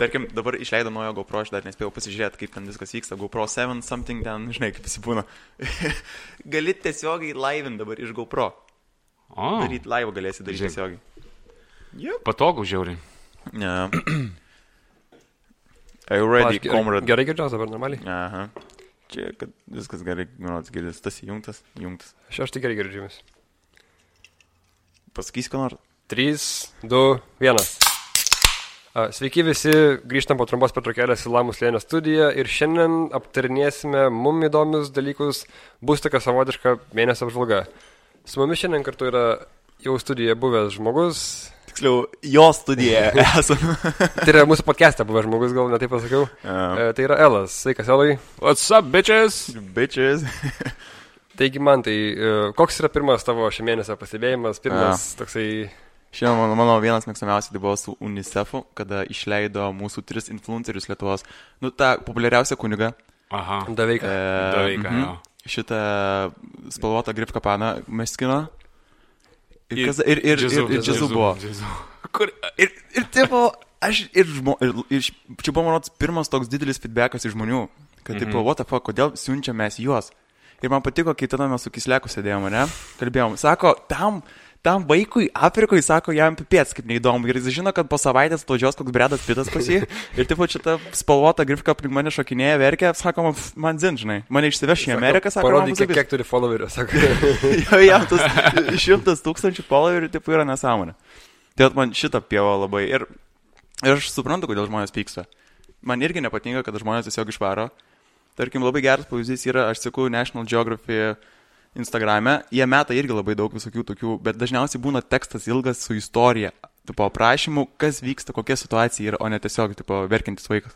Tarkim, dabar išleido naujo GoPro, aš dar nespėjau pasižiūrėti, kaip ten viskas vyksta. GoPro 7 something ten, žinai, kaip jis būna. Gali tiesiogiai live dabar iš GoPro. O, Daryti live galėsi daryti tiesiogiai. Yep. patogu žiauriai. Yeah. Are you ready, Aš comrade? Gerai girdžiuosi dabar normaliai. Aha. Čia, kad viskas gerai, manau, girdės. Tas įjungtas, įjungtas. Aš aš tai gerai girdžiu jumis. Pasakysi, ką nors. 3, 2, 1. Sveiki visi, grįžtam po trumpos pertraukėlės į Lamus Lėnio studiją ir šiandien aptarinėsime mum įdomius dalykus, bus tokia savotiška mėnesio apžvalga. Su mumis šiandien kartu yra jau studijoje buvęs žmogus, Tiksliau, jo studijoje esame. tai yra mūsų podcast'e buvęs žmogus, gal netaip pasakiau. Yeah. E, Tai yra Elas, sveikas Elai. What's up, bitches? Bitches. Taigi man tai, e, koks yra pirmas tavo šį mėnesio pastebėjimas, pirmas toksai... Šiandien mano, mano vienas mėgstamiausių tai buvo su UNICEF'u, kada išleido mūsų tris influencerius Lietuvos. Nu, tą populiariausią kunigą. Aha. Daveiką. Daveiką, jo. Šitą spalvotą grifką paną meskino. Ir, Ir ir, ir, ir, Džiazu, ir, ir džiazu buvo. džiazu. Kur, ir, ir tipo, aš ir, žmo, ir, ir čia buvo, manau, pirmas toks didelis feedbackas iš žmonių, kad, tipo, Mhm. what the fuck, kodėl siunčiam mes juos. Ir man patiko, kai tada mes su Kisleku sėdėjome, ne? Kalbėjom, sako, tam, tam vaikui Afrikoje, sako, jam pipėts kaip neįdomu. Ir jis žino, kad po savaitės tožios koks bredas pitas pas jį. Ir tipo, čia ta spalvota grifka aplink mane šokinėja, verkia, sako, man, "Pf, man zin, žinai, mane išsiveš į Ameriką, sako, Parodyk, kiek, akis." kiek turi followerių, sako. jo, jam tas šimtas tūkstančių followerių tipo yra nesąmonė. Tai man šitą pievą labai. Ir, ir aš suprantu, kodėl žmonės pyksta. Man irgi nepatinka, kad žmonės tiesiog išvaro. Tarkim, labai geras pavyzdys yra, aš sakau, National Geography Instagrame, jie meta irgi labai daug visokių tokių, bet dažniausiai būna tekstas ilgas su istorija, tipo aprašymu, kas vyksta, kokia situacija yra, o ne tiesiog, tipo, verkintis vaikas.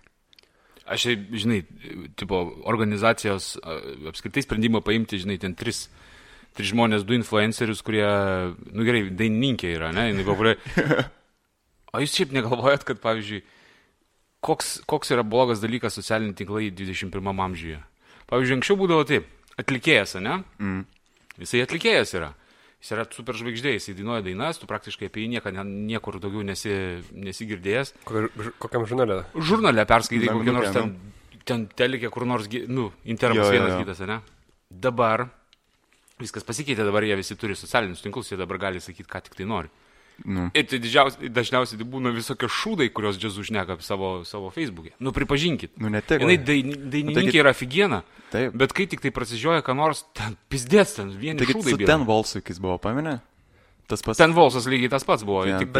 Aš, žinai, tipo, organizacijos apskritai sprendimą paimti, žinai, ten tris, tris žmonės, du influencerius, kurie, nu gerai, dainininkė yra, ne, jinai populiari. O jūs šiaip negalvojat, kad, pavyzdžiui, koks, koks yra blogas dalykas socialiniai tinklai 21 amžiuje? Pavyzdžiui, anksčiau būdavo taip, atlikėjas, ne? Mm. Jisai atlikėjas yra. Jis yra super žvaigždė, jisai dainuoja dainas, tu praktiškai apie jį niekada niekur daugiau nesi, nesigirdėjęs. Kokiam žurnale? Žurnale perskaitai kokį nors ten, ten telikė kur nors, nu, intervas vienas kitas, ne? Dabar viskas pasikeitė, dabar jie visi turi socialinius tinklus, jie dabar gali sakyti, ką tik tai nori. Nu. Ir tai didžiausiai, dažniausiai tai būna visokie šūdai, kurios džiazu šneka savo, savo Facebook'e. Nu, pripažinkit. Nu, ne tik. Jinai dain, dainininkė yra figiena, Taip. bet kai tik tai prasižioja, ką nors, ten pizdės, ten vieni Taigi šūdai. byra. ten Volsukis buvo, paminė? Tas pats. Ten Volsas lygiai tas pats buvo. Ja, tik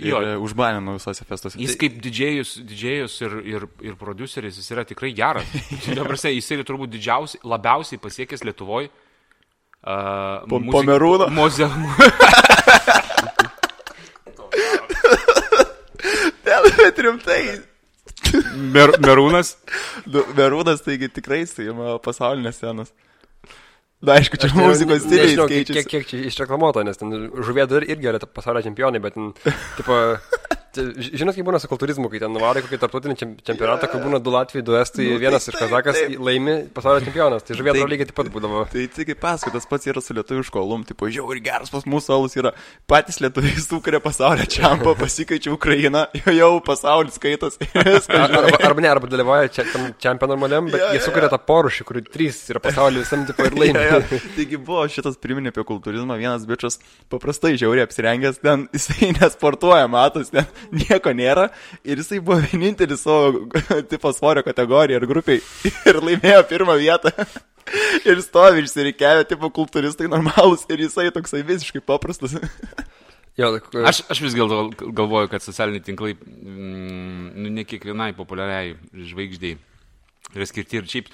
ir užbanino visose festuose. Jis kaip didžėjus, didžėjus ir, ir, ir produceris, jis yra tikrai geras. Dabar jis yra turbūt didžiausiai, labiausiai pasiekęs Lietuvoje. Uh, Po- po Merūno? Moze... Ten, bet rimtai. Mer, merūnas. Merūnas, taigi tikrai jisai pasaulinės scenos. Na, aišku, čia muzikos stiliai Nežinau, kiek, keičiasi. kiek, kiek čia išreklamuota, nes ten žuvėdų ir, irgi yra pasaulio čempionai, bet, ten, tipo, žinot, kaip būna su kultūrizmu, kai ten nuvarai kokį tarptautinį čem- čempionatą, kai būna du Latvijai, du Estai, Nu, vienas tai iš Kazakas taip. laimi pasaulio čempionas, tai žuvėdų Tai- lygiai taip pat būdavo. Tai tik kaip pasakotas pats yra su lietuviško alum, tipo, žiauri geras pas mūsų alus yra. Patys lietuviai sukuria pasaulio čiampą, pasikeičia Ukrainą, jau, jau pasaulis skaitos. Ar- Arba, arba ne, arba dalyvauja čia, tam čempionų normaliam, bet Jo, jie sukuria jo. tą porušį, kur trys yra pasaulio visam tipo ir laimi. Ja, ja. Taigi buvo šitas priminė apie kultūrizmą, vienas bičias paprastai žiauriai apsirengęs, ten jisai nesportuoja, matos, ten nieko nėra ir jisai buvo vienintelis savo tipo svorio kategoriją ir grupiai ir laimėjo pirmą vietą. Ir stovi išsirikiavę, tipo kultūristai normalūs ir jisai toksai visiškai paprastas. Jo, Aš, aš vis gal, galvoju, kad socialiniai tinklai, mm, nu, ne kiekvienai populiariai žvaigždėjai yra skirti ir šiaip,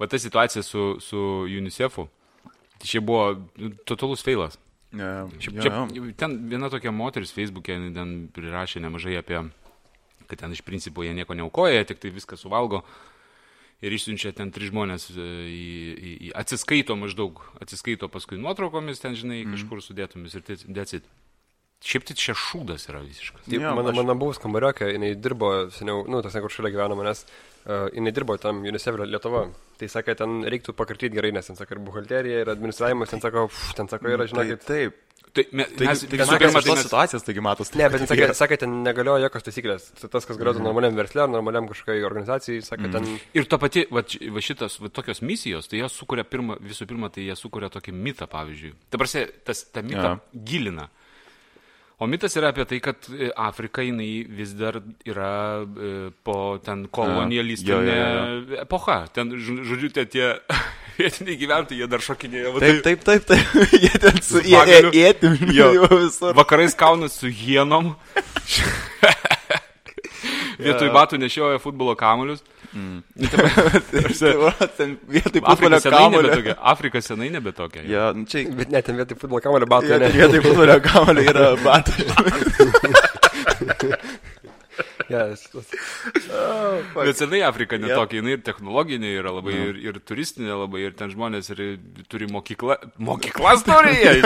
va ta situacija su, su UNICEF'u, tai čia buvo totalus feilas. Ja, Šiaip, čia, ten viena tokia moteris Facebook'e ten prirašė nemažai apie, kad ten iš principo jie nieko neaukoja, tik tai viską suvalgo. Ir išsiunčia ten tris žmonės e, į, į, į atsiskaito maždaug, atsiskaito paskui nuotraukomis, ten žinai, kažkur sudėtomis ir decit. Šiaip tai čia šūdas yra visiškas. Taip, Jo, mano, aš- mano buvus kambariokė, jinai dirbo seniau, nu, tas ne kur šalia gyveno manęs, uh, jinai dirbo tam UNICEF Lietuva. Tai sakė, ten reiktų pakartyti gerai, nes ten, sako, ir buhalterija, ir administravimas, ten sako, pff, ten sako, yra, žinokit, Taip, Tai me- Tai mes tai visų pirma, tai tos situacijos, taigi matos. Ne, bet sakė, sakė, ten negalioja jokios taisyklės. Tai Tas, kas galėtų normaliam verslė, ar normaliam kažkokiai organizacijai, sakė, ten... Ir to pati, va, va šitas, va, tokios misijos, tai jie sukuria pirmą, visų pirma, tai jie sukuria tokį mitą, pavyzdžiui. Ta prasme, tas, tą mitą Jo. gilina. O mitas yra apie tai, kad e, Afrika jinai vis dar yra e, po ten kolonialistinė epocha. Ten, žodžiu, tie, tie vietiniai gyventojai, jie dar šokinėja. va Taip, taip, taip, taip. Jie ten su Su pagaliu. ėtim. Jo. Jo, visur. Vakarais kaunas su hienom. Vietoj batų nešioja futbolo kamuolius. Tai va, ten vietoj Afrika futbolio senai kamulio. Afrika senai nebetokia. Jo, nu čia... Bet net ten vietoj futbolo kamalio batų, ne. Vietoj futbolio kamulio yra batai. Yes. Bet senai Afrika netokia, jinai ir technologinė yra labai, ir, ir turistinė labai, ir ten žmonės ir turi mokyklą. Mokyklas turi jie.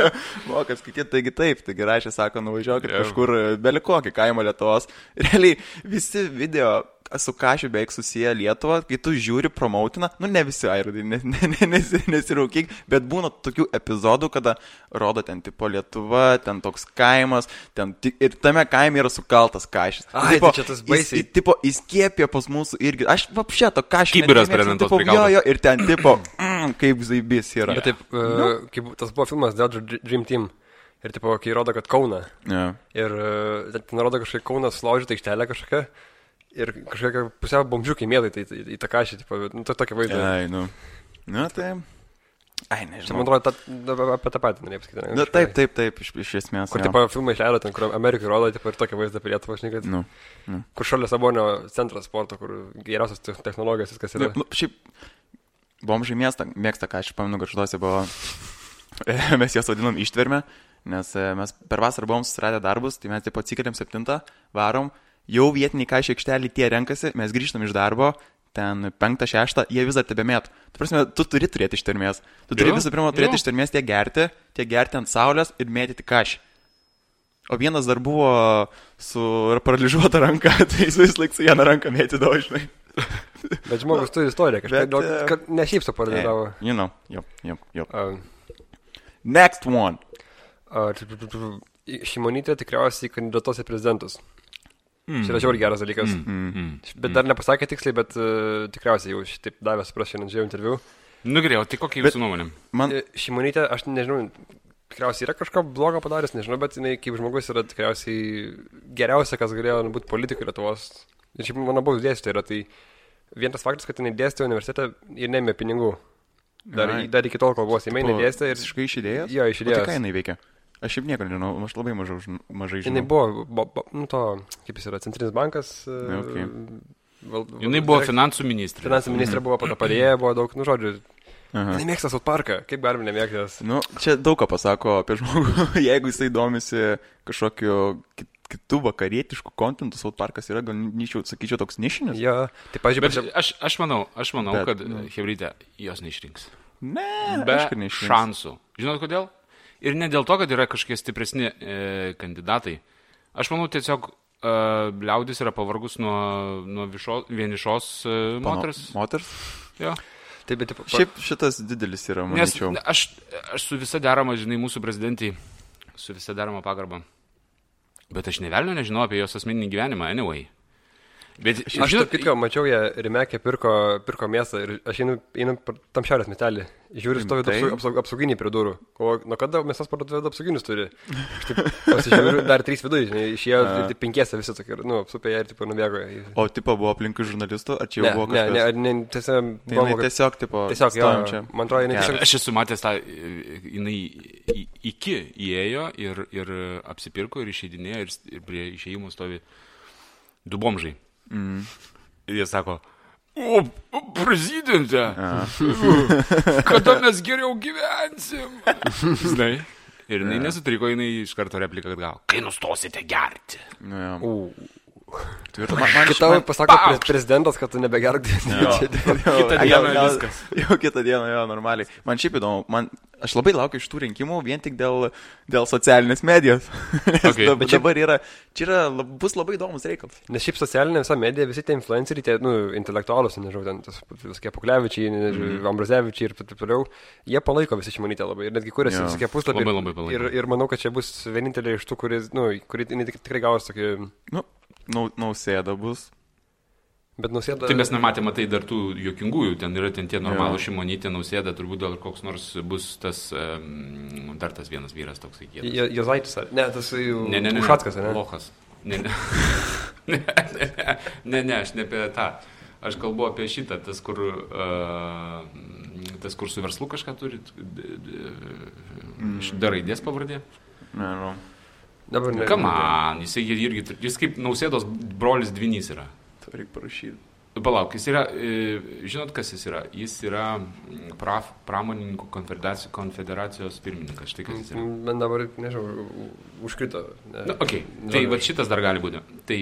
Moka skaityti, taigi taip, taigi rašė, sako, nuvažiuokit Jo. kažkur e, belikokį kaimo Lietuvos. Realiai visi video su kažkaip beveik susiję Lietuvą, kai tu žiūri promautina, nu ne visi airodai, nes, nes, nes, nesiraukyk, bet būna tokių epizodų, kada rodo ten tipo Lietuva, ten toks kaimas, ten ir tame kaime yra sukaltas kažkas. Ai, tai čia tas baisiai. Jis, tipo, įskiepė pas mūsų irgi. Aš vapšė to kažkas. Kibiras prie lentos Jo, jo, ir ten tipo, mm, kaip zaibys yra. Bet taip, uh, kaip tas buvo filmas Dėl Dream Team. Ir tipo, kai rodo, kad Kauna. Ja. Ir uh, ten rodo kažkokia Kaunas laužyta aikštelė kažkokia. Ir kažkokia pusiau bomžiukai mėtai tai, į tą kažį, tipo, nu, tai tokia vaizda. Ai, nu. Nu, tai. Ai, Čia, nežinau. man atrodo, ta, apie tą patį norėjau pasakyti. Na, taip, taip, taip, iš, iš esmės. Kur, tipo, filmai išleido, ten, kur Amerikai rodo, tipo, ir tokia vaizda prie Lietuvos, žinai, kad... Nu. Kur šalia Sabonio centras sporto, kur geriausios te- technologijos, viskas yra. Nu, šiaip, bomžai mėgsta, mėgsta, ką aš pamenu, kad šitose buvo, mes jas vadinam ištvermę, nes e, mes per vasarą buvom susiradę darbus, tai mes taip atsikeliam septintą, varom, jau vietiniai ką išėkštelį tie renkasi, mes grįžtam iš darbo, ten penktą, šeštą, jie vis dar tebemėt. Tu prasme, tu turi turėti ištvermės. Tu turi Jo, visų pirma turėti jo. ištvermės tiek gerti, tiek gerti ant saulės ir mėtyti kažį. O vienas dar buvo su paralyžiuota ranka, tai jis vis laik su viena ranka mėtydavo, žinai. Bet žmogus turi istoriją, kažkaip, Bet, e, kad ne šiaip su paralizavo. You know, yep, yep, yep. Uh, Next one. uh, Šimonytė tikriausiai kandidatuos į prezidentus. Mm. Čia yra žiauriai geras dalykas. Mm. Mm. Bet dar nepasakė tiksliai, bet uh, tikriausiai jau šitaip davė supras šiandien žiūrėjau interviu. Nu gerai, o tai kokia jūsų nuomonė? Man, E, Šimonytė, aš nežinau, tikriausiai yra kažką blogo padaręs, nežinau, bet jinai kaip žmogus yra tikriausiai geriausia, kas galėjo būti politikai Lietuvos. Ir šiaip mano buvus dėstytoja yra, tai vien tas faktas, kad jinai dėstė universitete ir nemė pinigų. Dar, Ai. dar iki tol, Seimai, jinai dėstė ir visiškai iš idėjos? Jo, iš O Tai ką jinai veikia? Aš šiaip nieko nežinau, aš labai mažai, mažai žinau. buvo, bo, bo, nu to, kaip jis yra, Centrinis bankas. e, Okay. Val, Jinai buvo direkt- finansų ministrė. Finansų ministrė buvo, po to padėjėja, buvo daug, nu žodžiu. Aha. Jinai mėgsta South Parką, kaip galime nemėgti jos. Nu, čia daug ką pasako apie žmogų. Jeigu jisai domisi kažkokiu kit- kitų vakarietiškų kontentų, South Parkas yra, gal ničiau, sakyčiau, toks nišinis. Jo, tai pažiūrėjau, Bet aš, aš manau, aš manau Bet, kad nu. Hebrytė jos neišrinks. Ne, Be šansų. Žinot kodėl? Ir ne dėl to, kad yra kažkokie stipresni e, kandidatai. Aš manau, tiesiog e, liaudis yra pavargus nuo, nuo višo, vienišos e, Pano- moters. Moters. Jo. taip, bet, tipo, Šiaip šitas didelis yra, Nes manyčiau. aš, aš su visa derama, žinai, mūsų prezidentai, su visa derama pagarba. Bet aš nevelnio nežinau apie jos asmeninį gyvenimą, anyway. Bet, Aš žinau, kitką, mačiau ją Rimekė pirko, pirko miestą ir aš einu, einu tam šiaurės miestelį. Žiūriu, stovi apsaug, apsaug, apsauginiai prie durų. O nuo kada mes tas parduotuvės apsauginius turi? Aš taip pasižiūriu, dar trys viduje, išėjo penkiese visi tokie, nu, supė ją ir taip nubėgo. į- O tipo buvo aplinkui žurnalistų, ar čia jau Ne, buvo ne, kažkas? ne, ne, tiesiog, Tai jinai tiesiog, tipo, tiesiog, jo, čia. man atrodo, jinai tiesiog, Aš esu matęs tą, e, jinai iki įėjo ir, ir apsipirko ir išeidinėjo ir, ir prie išėjimų stovi du bomžai. Mm. Ir jie sako, o, prezidente, kada mes geriau gyvensim? Žinai. Ir jinai nesutriko, jinai iš karto repliką gavo. Kai nustosite gerti. Nu, jo. Ir man, man, Kai tau pasako pre, prezidentas, kad tu nebegerk. Jo. Kitą dieną gal- viskas. Jau kitą dieną, jo, normaliai. Man šiaip įdomu, man aš labai laukiu iš tų rinkimų vien tik dėl, dėl socialinės medijos. Okay. dabar, Bet dabar yra, čia yra, bus labai įdomus reikalas. Nes šiaip socialinė visa medija, visi tie influenceriai, tie, nu, intelektualus, nežinau, ten, tas, visokie Puklevičiai, mm. Ambrozevičiai ir taip toliau, jie palaiko visi šimonytę labai ir netgi kuriasi visokie puslapiai. Ir, ir manau, kad čia bus vienintelė iš tų, kuris, nu, kuri tikrai gaus tokį, Nu, nausėda bus. bet nusėda. Tai mes nematėme tai dar tų juokingųjų, ten yra ten tie normalų Jo. šimonytė, nausėda, turbūt gal koks nors bus tas, um, dar tas vienas vyras toks įkėlęs. Jo- Jozaitis, ar ne, tas jau. Ne, ne, ne. ar ne? Lochas. Ne, ne. ne, ne, ne, ne, aš ne apie tą. Aš kalbu apie šitą, tas, kur, uh, tas, kur su verslu kažką turit. Iš dar raidės pavardė. Nežinau. Dabar ne. Kaman, jis irgi, jis kaip nausėdos brolis dvinys yra. Tai reikia parašyti. Palauk, jis yra, e, žinot, kas jis yra? Jis yra mm, praf, pramonininkų konfederacijos, konfederacijos pirmininkas. Štai kas jis yra. Man dabar, nežinau, užkrito. Ne. Na, okay. Tai va šitas dar gali būti. Tai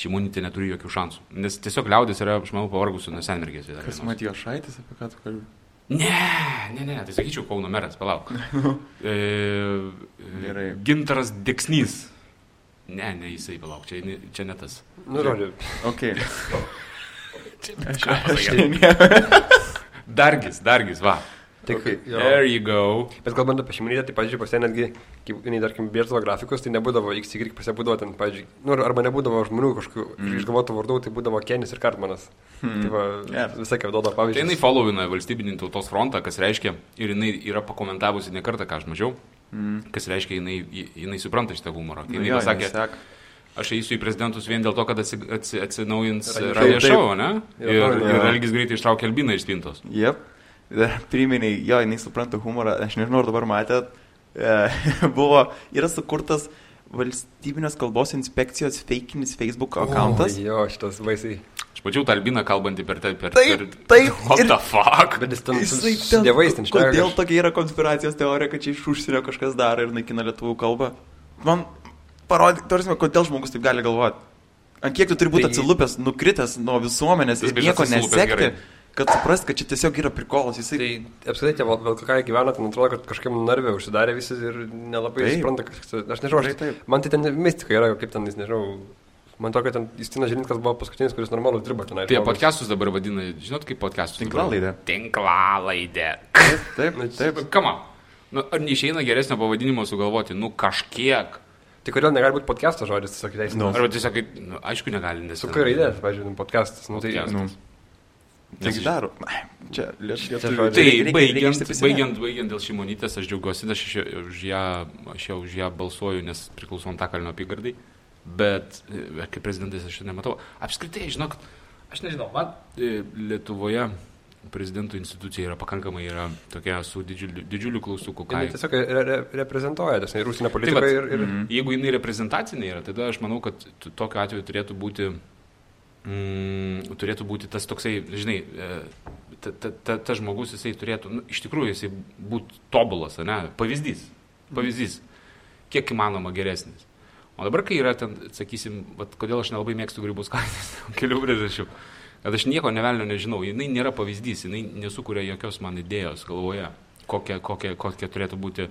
šimonytė neturi jokių šansų. Nes tiesiog liaudis yra, aš manau, pavargusių nuo senmergės. Kas Matijo Šaitis, apie ką tu kalbi? Ne, ne, ne, tai sakyčiau Kauno meras, palauk. e, Gerai. e, Gintaras Deksnys. Ne, ne jisai, palauk, čia, ne- čia ne tas. Nu, žodžiu. Ok. Aš, Ką aš pasakyt? Dargis, dargis, va. Tik, Okay. jo. There you go. Bet kalbant apie šeimininkę, tai, pavyzdžiui, pas ją netgi, kai jinai, tarkim, bėrdavo grafikus, tai nebūdavo XY, pas ją būdavo ten, pavyzdžiui, nu, arba nebūdavo žmonių kažkokių mm. išgalvotų vardų, tai būdavo Kenis ir Kartmanas. Mm. Tai va, Yeah. visą kaip duoda Tai jinai followina valstybinį tautos frontą, kas reiškia, ir jinai yra pakomentavusi ne kartą, ką aš mačiau, mm. kas reiškia, jinai, jinai supranta šitą humorą. Kai Nu jinai jo, pasakė, sek. aš eisiu į prezidentus vien dėl to, kad atsi, atsi, atsinaujins Radio show, ne? Ir, ir Elgis greitai ištraukė Albiną iš spintos. Jep. Dar Priminiai, jo, jinai supranta humorą. Aš nežinau, ar dabar matėt. E, buvo, yra sukurtas valstybinės kalbos inspekcijos fakinis Facebook akantas. O, jo, šitas baisiai. Aš pačiau tą Albiną kalbantį per... te- per, Taip, per taip. What ir- the fuck? Bet jis ten Jisai ten- dievais ten. Kodėl tokia yra konspiracijos teorija, kad čia iš užsienio kažkas daro ir naikina lietuvių kalbą? Man parodyk, tarsi, kodėl žmogus taip gali galvoti. Ant kiek tu turi būti Tai- atsilupęs, nukritęs nuo visuomenės ir nieko nesekti, gerai. Kad suprast, kad čia tiesiog yra prikolas. Jisai... Tai apskritai tie VLKK gyvena, tai man atrodo, kad kažkaip narvė užsidarė visi ir nelabai Taip. supranta, kas. Aš nežinau, aš, Taip, taip. man tai ten mistika yra, kaip ten, nežinau. Man to, kad ten Justinas Žilinskas buvo paskutinis, kuris normalus dirba ten. Tai podcastus dabar vadina, žinot kaip podcastus? Tinklalaidė. Tinklalaidė. Taip, taip. Kama. Nu, ar neišeina geresnio pavadinimo sugalvoti? Nu, kažkiek. Tai kodėl negali būti podcastas žodis, tiesiog teisė. Nu. Arba tiesiog, nu, aišku, negali, nes... Su kai raidės, pavyzdžiui, nu, podcastas. Nu, tai, Podcastas. Nu, Taigi daro. Čia lietuvių. Tai Reikia- reikia baigiant, išsiprisimint. baigiant, baigiant dėl šimonytės, aš džiaugiuosi, aš už ją, aš jau už ją balsuoju, nes priklausom Takalnio apygardai, bet e, kaip prezidentas aš jo nematau. Apskritai, žinok, aš nežinau, man e, Lietuvoje prezidento institucija yra pakankamai yra tokia su didžiuliu, didžiuliu klaustuku. ką- Jinai tiesiog re, re, reprezentuoja, tas ir užsienio Tai politiką vat, ir, ir Jeigu jinai reprezentacinė yra, tada aš manau, kad tokiu atveju turėtų būti, mm, turėtų būti tas toksai, žinai, e, ta, ta, ta, žmogus, jisai turėtų, nu, iš tikrųjų, jisai būtų tobulas, ne, pavyzdys, pavyzdys, kiek įmanoma geresnis. O dabar, kai yra ten, sakysim, vat, kodėl aš nelabai mėgstu grybus kainas, kelių priežasčių, kad aš nieko nevelnio nežinau, jinai nėra pavyzdys, jinai nesukuria jokios man idėjos galvoje, kokia, kokia, kokia turėtų būti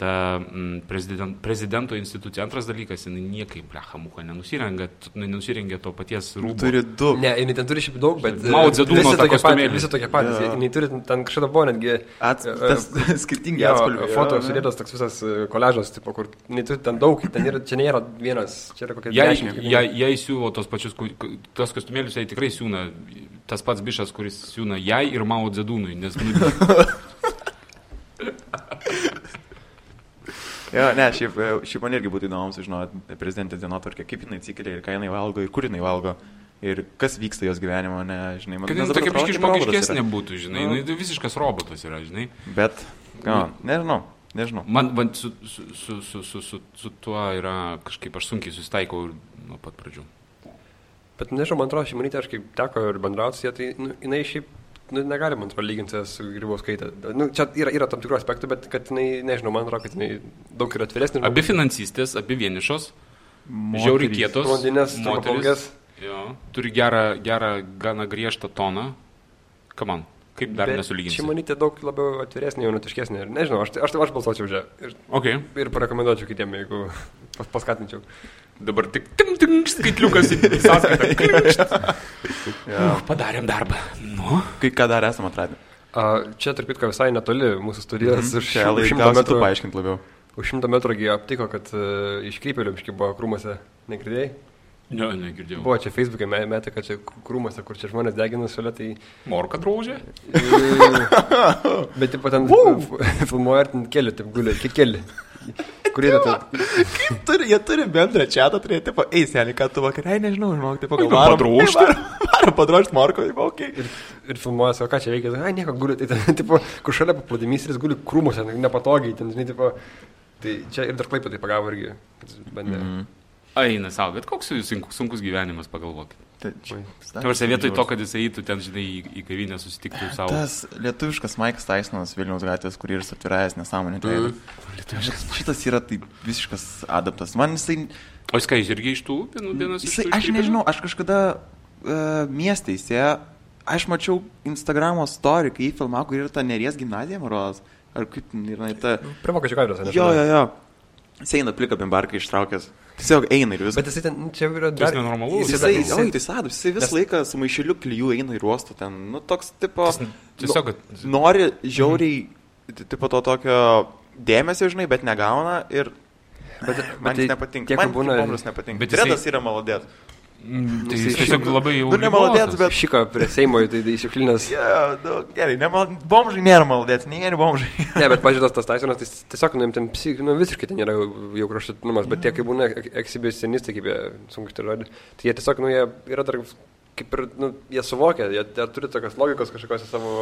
ta mm, prezident, prezidento institucija. Antras dalykas, jinai niekaip, blecha, muha, nenusirengia, nenusirengia to paties rūbo. Turi du. Ne, jinai ten turi šiaip daug, bet... Mao e, tą tokie patys. Visi tokie patys. Jo. Jinai turi, ten kažkada buvo netgi... Ats, e, tas skirtingi Jo, atspalviai. foto ne? sudėtas toks visas e, koležas, tipo, kur jinai turi ten daug, ten yra, čia nėra vienas, čia yra kokie Jei, jei, jei siūlo tos pačius, tos kostiumėlius, jai tikrai siūna tas pats bišas, kuris siūna jai ir Mao Dzedūnui, nes Jo, ne, šiaip, šiaip man irgi būtų įdomu sužinoti prezidentės dienotvarkę, kaip jinai atsikelia ir ką jinai valgo ir kur jinai valgo. Ir kas vyksta jos gyvenimo, ne, žinai, man kad jis dabar tokia atrodo, biški žmogiškesnė būtų, žinai, Nu. nu, visiškas robotas yra, žinai. Bet, jo, nežinau, nežinau. Man, man su, su, su, su, su, su, su tuo yra kažkaip aš sunkiai susitaikau nuo pat pradžių. Bet nežinau, man atrodo, šimonytė, aš kaip teko ir bendrauti su ja, tai nu, jinai šiaip, nu, negalima, man atrodo, lyginti su Grybauskaitė. Nu, čia yra, yra tam tikrų aspektų, bet kad jinai, nežinau, man atrodo, kad jinai daug yra atviresnė. Abi finansistės, abi vienišos, žiauriai kietos. Blondinės. Jo, turi gerą, gerą, gana griežtą toną. Kaman, Kaip dar Bet nesulyginsi? Šimonytė daug labiau atviresnė, jaunatiškesnė. Nežinau, aš, aš, aš balsuočiau už ją. Ir, Okay. ir parekomenduočiau kitiem, jeigu pas, paskatinčiau. Dabar tik tim, tim, skaitliukas į sąskaitą. Ja. Uf, Padarėm darbą. Nu. Kai ką dar esame atradę. A, čia, tarp kitko, visai netoli mūsų studijos. Už šimto laikas tu metrų, paaiškint labiau. už šimto metrų gi aptiko, kad uh, iš krypelių biški buvo krūmuose. Negirdėjai? Ne, negirdėjau. Buvo čia Facebook'e me- metė, kad čia krūmuose, kur čia žmonės deginas šalia, tai... Morka draužė? Bet taip pat ten filmuoja ir ten keli, taip guli, kiek keli. Kur yra tai? Turi, jie turi bendrą čia, turėti, tipo, ei, seniai, ką tu vakariai, nežinau, žinok, tipo, Einu padrožti. Varom padrožti Marko, tipo, okei. Ir, ir filmuoja, sako, ką čia veikia, ai nieko guli, tai ten, tipo, kur šalia paplūdimys ir jis guli krūmuose, nepatogiai, ten, žinai, tipo, tai čia ir dar klaipė tai pagavo irgi. Bandė. Mm. Eina savo, bet koks sunkus, sunkus gyvenimas, pagalvokit. Tai čia- Tarsi vietoj to, kad jis eitų ten, žinai, į, į kavinę susitiktų savo. Tas lietuviškas Maikas Taisonas Vilniaus gatvės, kur ir atviras nesąmonė. Mm. Šitas yra tai visiškas adaptas. Man jisai, O jis ką, jis irgi iš tų vienų vienas iš jisai aš nežinau, aš kažkada uh, miestė įsėjo, aš mačiau Instagramo story, kai jį filmavo, kur yra ta Neries gimnazija, Maros. Ar kaip ten yra ta... Prie vokiečių gatvės, ne? Jo, jo, jo. Jis eina plika bimbarkai ištraukęs. Tiesiog eina ir viskas. Bet jisai ten, nu, čia yra Tai dar... nenormalus. Jis- Jisai, jisai- oi, tai sadas, jisai visą laiką su maišeliu klyjų eina į uostą ten, nu toks tipo... Tiesiog, kad... Nori žiauriai, t- tipo to tokio dėmesio, žinai, bet negauna ir... Bet- man bet tai jis nepatinka. kiek Man būna- nepatinka. Bet jisai- Redas yra malodės. Mm, Tai jis tiesiog labai jau... Nu, ne malodės, ribotas. bet... Šiko prie Seimo, tai išsiklinęs. Yeah, nu, gerai, nemal... bomžai nėra malodės, nė geri bomžai. Ne, bet pažiūrėtas tas Taisonas, tai tiesiog, nu, ten psich, nu, visiškai ten yra jau kraštutinumas, bet tie, kai būna ek- ekshibicionistai, kaip jie, sunku tai rodyti, tai jie tiesiog, nu, jie yra dar, kaip ir, nu, jie suvokia, jie, jie turi tokios logikos kažkokios savo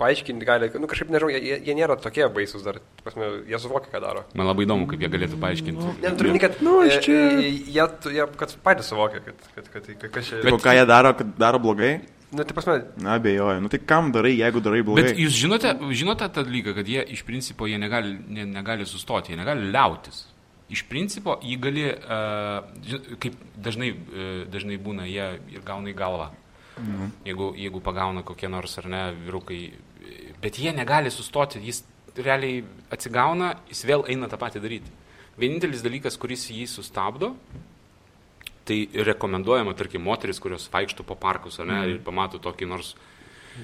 paaiškinti gali, nu, kažkaip, nežinau, jie, jie- nėra tokie baisus dar, prasme, jie suvokia, ką daro. Man labai įdomu, kaip jie galėtų paaiškinti. Ne, turiu minėti, kad, Nu, aš e, čia- e, jie, jie, kad patys suvokia, kad, kad, kad, kad, kad čia... Bet ką jie daro, kad daro blogai? Nu, tai pasme, Na, abejoju. Nu tai kam darai, jeigu darai blogai? Bet jūs žinote, žinote tą dalyką, kad jie iš principo jie negali, ne, negali sustoti, jie negali liautis. Iš principo jį gali, uh, kaip dažnai, uh, dažnai būna, jie ir gauna į galvą. Mhm. Jeigu, jeigu pagauna kokie nors ar ne vyrukai. Bet jie negali sustoti, jis realiai atsigauna, jis vėl eina tą patį daryti. Vienintelis dalykas, kuris jį sustabdo, tai rekomenduojama, tarkim, moteris, kurios vaikšto po parkus, ar ne, Mhm. ir pamato tokį nors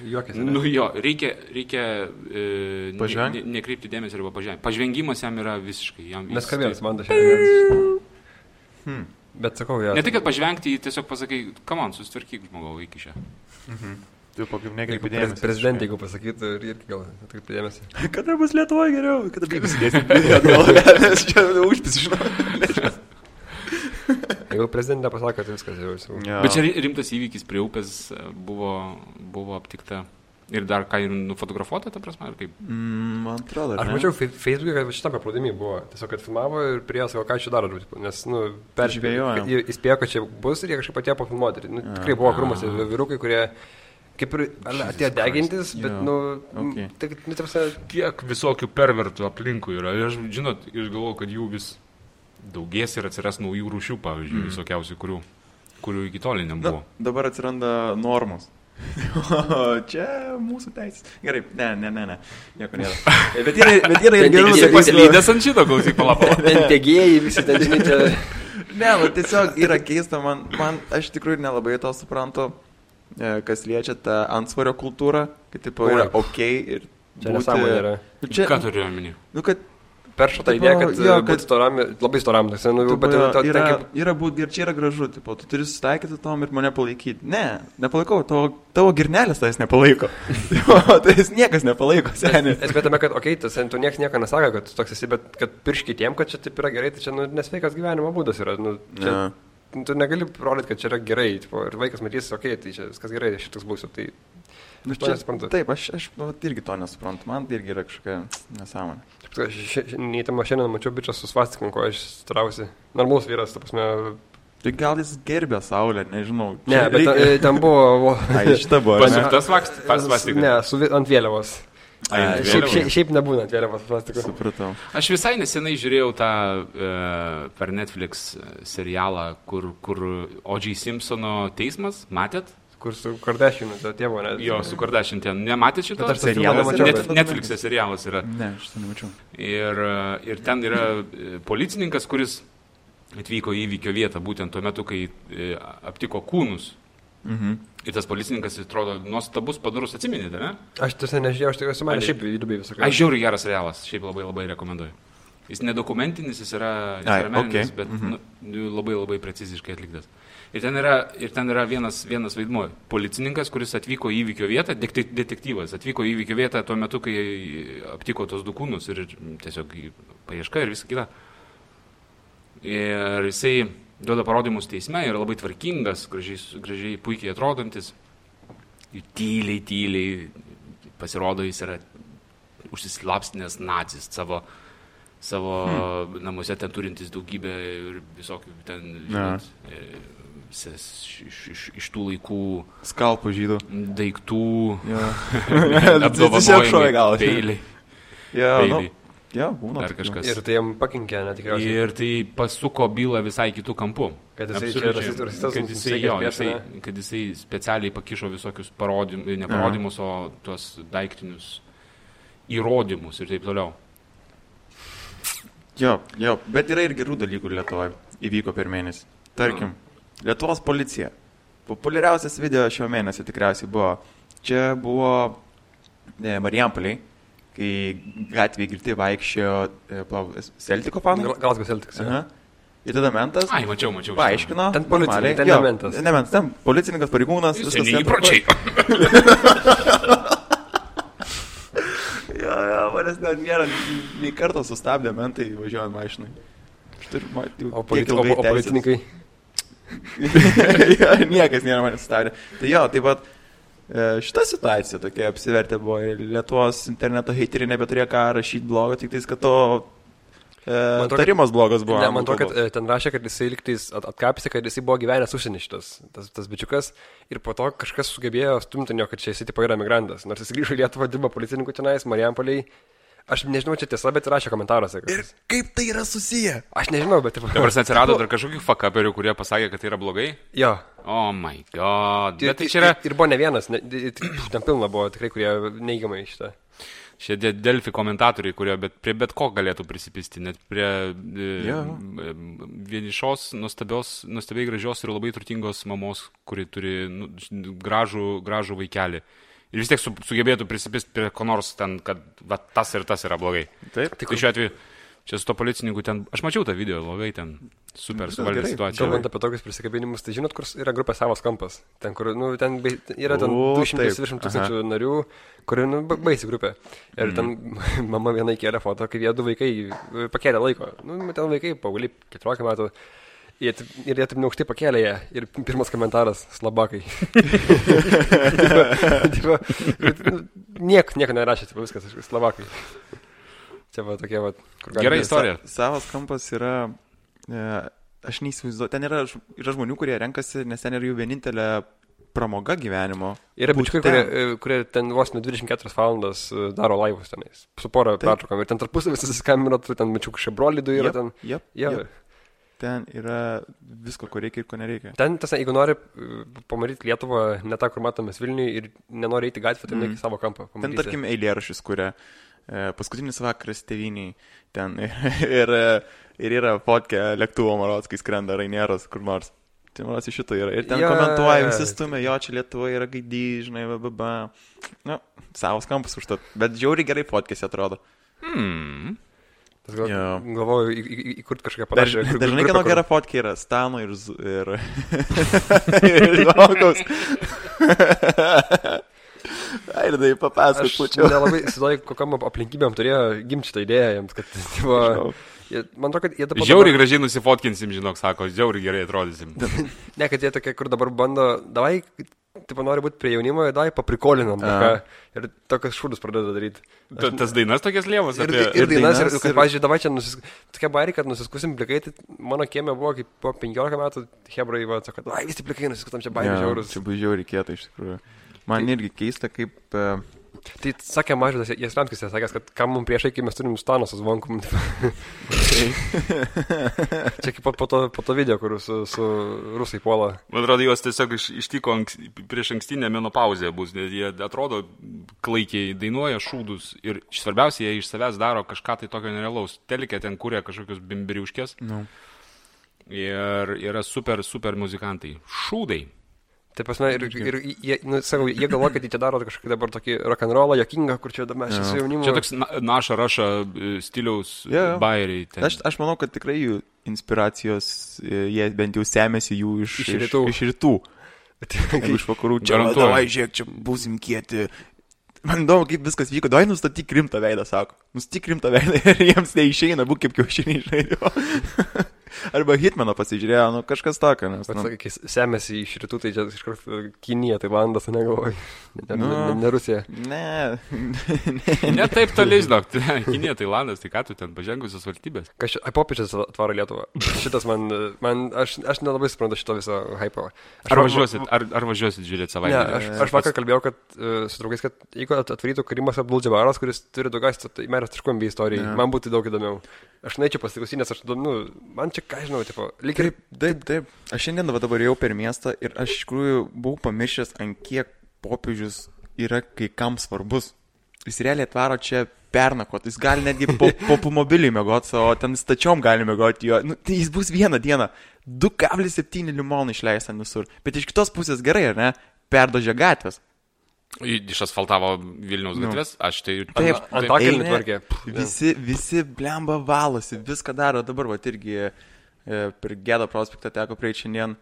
juokiasi. Nu jo, reikia, reikia e, ne, ne, nekreipti dėmesio arba pažengti. Pažvengimas jam yra visiškai. Jam Mes jis- kalbėjome, man šiandien. Hmm. Bet sakau, jie. Ne tai, kad pažvengti, tiesiog pasakai, kam man, susitvarkyk žmogau iki čia. Tu po kaip Jeigu nekreipi dėmesio. prezidentė, jeigu pasakytų, ir irgi gal atkreipti dėmesį. Kada bus Lietuvoje geriau? Kada bėgus dėsim? Nes čia užpis, žinau. Jeigu prezidentė pasako, tai viskas jau. Ja. Bet čia ri- rimtas įvykis prie upės e, buvo, buvo aptikta. Ir dar ką ir nufotografuota, ta prasme, ar kaip? Mm, man atrodo, Aš ne? mačiau Facebook'e, kad šitą paplūdimį buvo. Tiesiog, kad filmavo ir prie jo sako, ką čia daro. Nes, nu. Jie įspėjo, kad čia bus ir jie kažkaip atėjo pafilmuoti. Nu, tikrai buvo krūmuose vyrukai, kurie kaip ir atėjo degintis, bet, Jo. nu, Okay. tai, nu, prasme, Kiek visokių pervertų aplinkų yra. Ir aš, žinot, aš galvoju, kad jų vis daugės ir atsiras naujų rūšių, pavyzdžiui, mm. visokiausių, kurių, kurių iki Na, nebuvo. dabar atsiranda normos. O, čia mūsų teisės. Gerai, ne, ne, ne, ne. Nieko nėra. Bet yra, bet yra ir gerų Jie- pasilydęs ant šito, klausyk, palapo. ten tegėjai visi ten, žinai, čia. Ne, nu, tiesiog yra keista, man, man aš tikrai nelabai to suprantu, e, kas liečia tą antsvario kultūrą, kad tipo yra ok ir... Čia nesąmonė yra. Nu, čia, Ką turiu omeny? nu, kad Peršo tą idėją, kad, jo, jo, kad- storam, labai storam, tas, nu, tipo, bet yra, to, yra, ten kaip yra būt ir čia yra gražu, tipo, tu turi susitaikyti tom ir mane palaikyti. Ne, nepalaikau, tavo, tavo girnelis tas nepalaiko. tai jis niekas nepalaiko, seniai. Esmė tame, kad, okei, okay, tas tu niekas nieko nesako, kad tu toks esi, bet kad pirš kitiem, kad čia taip yra gerai, tai čia nu, nesveikas gyvenimo būdas yra. Nu, čia, Ja. Tu negali rodyti, kad čia yra gerai, tipo, ir vaikas matys, okei, okay, tai čia viskas gerai, aš šitas būsiu. Tai Nu, čia, taip, aš, aš nu, irgi to nesuprantu, man tai irgi yra kažkokia nesąmonė. Neįtama šiandien mačiau bičią su svastikom, ko aš strausi. Normalus vyras, ta prasme. Tai gal jis gerbė Saulę, nežinau. Ne, bet reikia- ten, ten buvo... Ai, šita buvo. Pasiūtas vakstikas. Ne, su, ant vėliavos. Ai, Šiaip, vėliavos. šiaip, šiaip nebūna vėliavos plastiko. Supratau. Aš visai nesenai žiūrėjau tą e, per Netflix e, serialą, kur, kur O.J. Simpsono teismas, matėt, Kur su Kardashianu, to tėvo, ne? Jo, su Kardashian ten. Nematėte šito? Bet ar serialas? Net, Netflix'e serialas yra. Ne, aš to nemačiau. Ir, e, ir ten yra e, policininkas, kuris atvyko į įvykio vietą būtent tuo metu, kai e, aptiko kūnus. Mhm. Ir tas policininkas atrodo nuostabus, padarus, atsiminėte, ne? Aš tiesiog nežiūrėjau, aš tik esu matęs šiaip įdomiai visą Aš žiauriai geras serialas, šiaip labai labai rekomenduoju. Jis nedokumentinis, jis yra, jis Ai, yra meninis, okei, bet mhm. nu, labai labai preciziškai atliktas. Ir ten yra, ir ten yra vienas, vienas vaidmuo. Policininkas, kuris atvyko į įvykio vietą, detektyvas, atvyko į įvykio vietą tuo metu, kai aptiko tos du kūnus ir tiesiog paieška ir visą kitą. Ir jisai duoda parodymus teisme, yra labai tvarkingas, gražiai, gražiai puikiai atrodantis. Ir tyliai, tyliai pasirodo, jis yra užsislapstinės nazis savo, savo hmm. namuose ten turintis daugybę ir visokių ten, žinot, iš, iš, iš tų laikų Skalpų žydų. daiktų, apdovanojimai, peiliai, Jo, nu, peiliai, jo, būna. tokių. kažkas. Ir tai jam pakinkė, ne tikriausiai. Ir tai pasuko bylą visai kitų kampų. Kad jisai čia Absoliučiai. rasistas- rasistas kad jisai, jo, jisai, kad jisai specialiai pakišo visokius parodymus, ne parodymus, o tuos daiktinius įrodymus ir taip toliau. Jo, jo, bet yra ir gerų dalykų Lietuvoje įvyko per mėnesį. Tarkim, Lietuvos policija. Populiariausias video šio mėnesio tikriausiai buvo. Čia buvo e, Marijampoliai, kai gatvėje girti vaikščiojo e, Celtico fanai. Galsgas Eltiks. Aha. Ir tada mentas Ai, mačiau, mačiau. paaiškino. Ten policininkai, normaliai. ten Jo, ne mentas. Ne mentas, ten policininkas, pareigūnas. viskas įpročiai. Jo, jo, manęs net nėra nei karto sustabdė mentai važiuojant mašinai. O, politi o, o policininkai. jo, niekas nėra manęs sustabdė. Tai jo, taip pat e, šita situacija tokia apsivertė buvo ir Lietuvos interneto heiteriai nebeturėjo ką rašyti blogo, tik tais, kad to e, Man atrodo, tarimas blogas buvo. Ne, man atrodo, kad e, ten rašė, kad jisai liktais at, atkapsi, kad jisai buvo gyvenęs užsienį šitas, tas, tas bičiukas. Ir po to kažkas sugebėjo stumti jo, kad čia jisai tipo yra migrantas. Nors jis grįžo į Lietuvą, dirbo policininku tenais, Marijampoliai. Aš nežinau, čia tiesa, bet rašė komentaruose. kad Ir kaip tai yra susiję? Aš nežinau, bet... Dabar atsirado dar kažkokių fakaperių, kurie pasakė, kad tai yra blogai. Jo. Oh my god. Ir, Bet tai čia yra. ir, buvo ne vienas, ne, ten pilna buvo tikrai, kurie neigiamai šitą. Šie de- Delfi komentatoriai, kurie bet, prie bet ko galėtų prisipisti, net prie Jo. e, vienišos, nuostabios, nuostabiai gražios ir labai turtingos mamos, kuri turi nu, gražų, gražų vaikelį. Ir vis tiek su, sugebėtų prisipisti prie ko nors ten, kad va, tas ir tas yra blogai. Taip, Tai šiuo atveju, čia su to policininku ten, aš mačiau tą video, labai ten super Viskas suvaldė situaciją. Kalbant apie tokius prisikabinimus, tai žinot, kur yra grupė savas kampas. Ten, kur, nu, ten yra ten O, 200 taip. virš tūkstančių narių, kuri, nu, ba- baisi grupė. Ir ten mama viena įkėlė foto, kaip jie du vaikai pakėlė laiko. Nu, ten vaikai, paaugliai, 14 metų. Ir jie taip neaukštai pakėlė ją. Ir pirmas komentaras - slabakai. Tipo, nu, niek, nieko nerašė, tipo, viskas, slabakai. Čia va tokie, va, kur Gerai galima- istorija. Sa savas kampas yra, e, aš neįsivaizduoju, ten yra, yra žmonių, kurie renkasi, nes ten yra jų vienintelė pramoga gyvenimo. Yra bičiukai, ten. kurie, e, kurie ten vos ne 24 valandas e, daro laivus tenais. Su Taip. pertraukom. Ir ten tarpusavį susiskambino, tu ten bičiukai broliai du yra Jep, ten. Jep, Jo. jep. Ten yra visko, ko reikia ir ko nereikia. Ten, tas, jeigu nori e, pamatyti Lietuvą, ne tą, kur matomės Vilniui ir nenori eiti gatvę, tai mm. į savo kampą. Ten, pamatysi. tarkim, eilėrašys, kuria e, paskutinis vakaras teviniai. Ten ir, ir yra fotkė lėktuvo maros, kai skrenda Rainieras kur nors. Tai maros iš šito yra. Ir ten yeah. komentuoja, visi stumia, jo, čia Lietuva yra gaidį, žinai, bababa. Nu, savas kampas už to. Bet žiauriai gerai fotkėse atrodo. Hmm. Tas gal, Jo. galvoju, įkurti kažką Dar, panašų. dar žinai, kieno gera fotkė yra Stano ir, ir, ir Žmogaus. Ai, ir tai papasakok plačiau. nelabai įsivaizduoju, kokiam aplinkybėm turėjo gimti šitą idėją jiems, kad, tipo, jie- man atrodo, kad jie dabar... Žiauriai gražiai nusifotkinsim, žinok, sako, žiauriai gerai atrodysim. Ne, kad jie tokie, kur dabar bando, davai, tipo, nori būti prie jaunimo, davai paprikolinam. Ir tokius šūdus pradeda daryti. Ta- Tas dainas tokias lievas Ir, apie... ir, ir dainas, ir, ir- pavyzdžiui, dabar čia nusis... tokia bairė, kad nusiskusim plikai, tai mano kiemė buvo, kaip po 15 metų, Hebrai, va, sako, ai, visi plikai nusiskusam čia bairė žiaurus. Čia bus žiauriai kieta iš tikrųjų. Man irgi keista, kaip, e, Tai sakė mažas Jasramskis, jis sakė, kad kam mums priešai, kai mes turim staną su zvonkum. Čia kaip po, po, to, po to video, kur su, su rusai puola. Man atrodo, juos tiesiog iš, ištiko anks, prieš ankstinę menopauzę bus, nes jie atrodo klaikiai dainuoja šūdus ir svarbiausia, jie iš savęs daro kažką tai tokio nerealaus. Telikė ten kūrė kažkokius bimbiriuškės Nu. ir yra super, super muzikantai. Šūdai. Taip pasme, ir, ir jie, nu, sakau, jie galvoja, kad jie čia daro kažkokį dabar tokį rock'n'rollą, jokingą, kur čia mes čia su jaunimu. Čia toks na, naša raša e, stiliaus jo. bairiai. ten. Aš, aš manau, kad tikrai jų inspiracijos, e, jie bent jau semėsi jų iš, Iš rytų. Iš, iš rytų. Jeigu iš vakarų čia. Garantuoju. Davai, žiūrėk, čia būsim kieti. Man įdomu, kaip viskas vyko. Davai nustatyk rimtą veidą, sako. Nustatyk rimtą veidą ir jiems neišeina, būk kaip kiaušiniai žaidimo. Arba Hitmano pasižiūrėjo, nu kažkas tokio. Nes, nu, kai semėsi iš rytų, tai čia iš karto Kinija, Tailandas, negalvoju. Ne, ne, Nu. ne, ne Rusija. ne. Ne taip toli, žinok, Kinė, Tailandas, tai ką tu ten pažengusios valstybės. Kas čia, ai, popiečius atvaro Lietuvą. Šitas man, man aš, aš nelabai suprantu šito viso hypo. Aš Ar va- važiuosit, ar, ar važiuosit žiūrėti Ne, savaitę? aš, aš vakar kalbėjau, kad uh, su draugais, kad jeigu at- atvarytų Karimas Abdulžibaras, kuris turi daugiausiai tai meras taškų MB istorijai, Ne. man būtų daug įdomiau. Aš neįčiau pasiklausyti, nes aš, nu, man čia, ką žinau, tipo, lyg ir... Taip, taip, taip. Aš šiandien dabar jau per miestą ir aš iš tikrųjų buvau pamiršęs, ant kiek popiežius yra kai kam svarbus. Jis realiai atvaro čia pernakot, jis gali netgi po, po automobilį mėgoti, o ten stačiom gali mėgoti jo. Nu, tai jis bus vieną dieną. 2,7 limonų išleista visur. Bet iš kitos pusės gerai, ar ne? Perdožė gatvės. Išasfaltavo Vilniaus Nu. gatvės, aš tai... Taip, ant Antakalnį Eina, tvarkė. Visi, visi blemba valosi, viską daro. Dabar va irgi e, per Gėdo prospektą teko prieiti šiandien.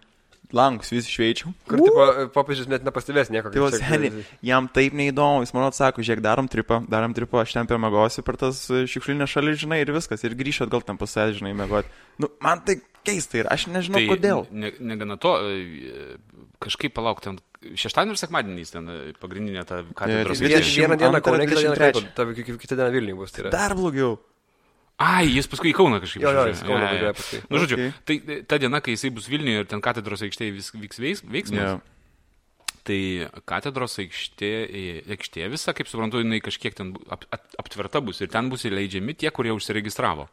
Langus vis šveičiau. Kur, tipo, popiežius net nepastebės nieko. Tai seniai, jam taip neįdomu, jis man atsako, žiūrėk, darom tripą, darom tripą, aš ten permegosiu per tas e, šiukšlinės šalis, žinai, ir viskas, ir grįšiu atgal tam pusę, žinai, mėgoti. Nu, man tai keista ir aš nežinau, tai, kodėl. Ne, negana to, e, kažkaip palauk ten. Šeštadienį ir sekmadienį ten e, pagrindinė ta katedros aikštė. dvidešim- vieną dieną, antrą, Kaune, kitą dieną, 23. Klaipėdoje, ta ki- ki- kitą dieną Vilniuje bus. Tai yra. Dar blogiau. Ai, jis paskui į Kauną kažkaip Jo, jo, jis Kauną važiuoja paskui. Nu, žodžiu, Okay. tai e, ta diena, kai jisai bus Vilniuje ir ten katedros aikštėje vyks veiks, veiksmas, Yeah. tai katedros aikštė, aikštė visa, kaip suprantu, jinai kažkiek ten ap, ap, aptverta bus ir ten bus įleidžiami tie, kurie užsiregistravo.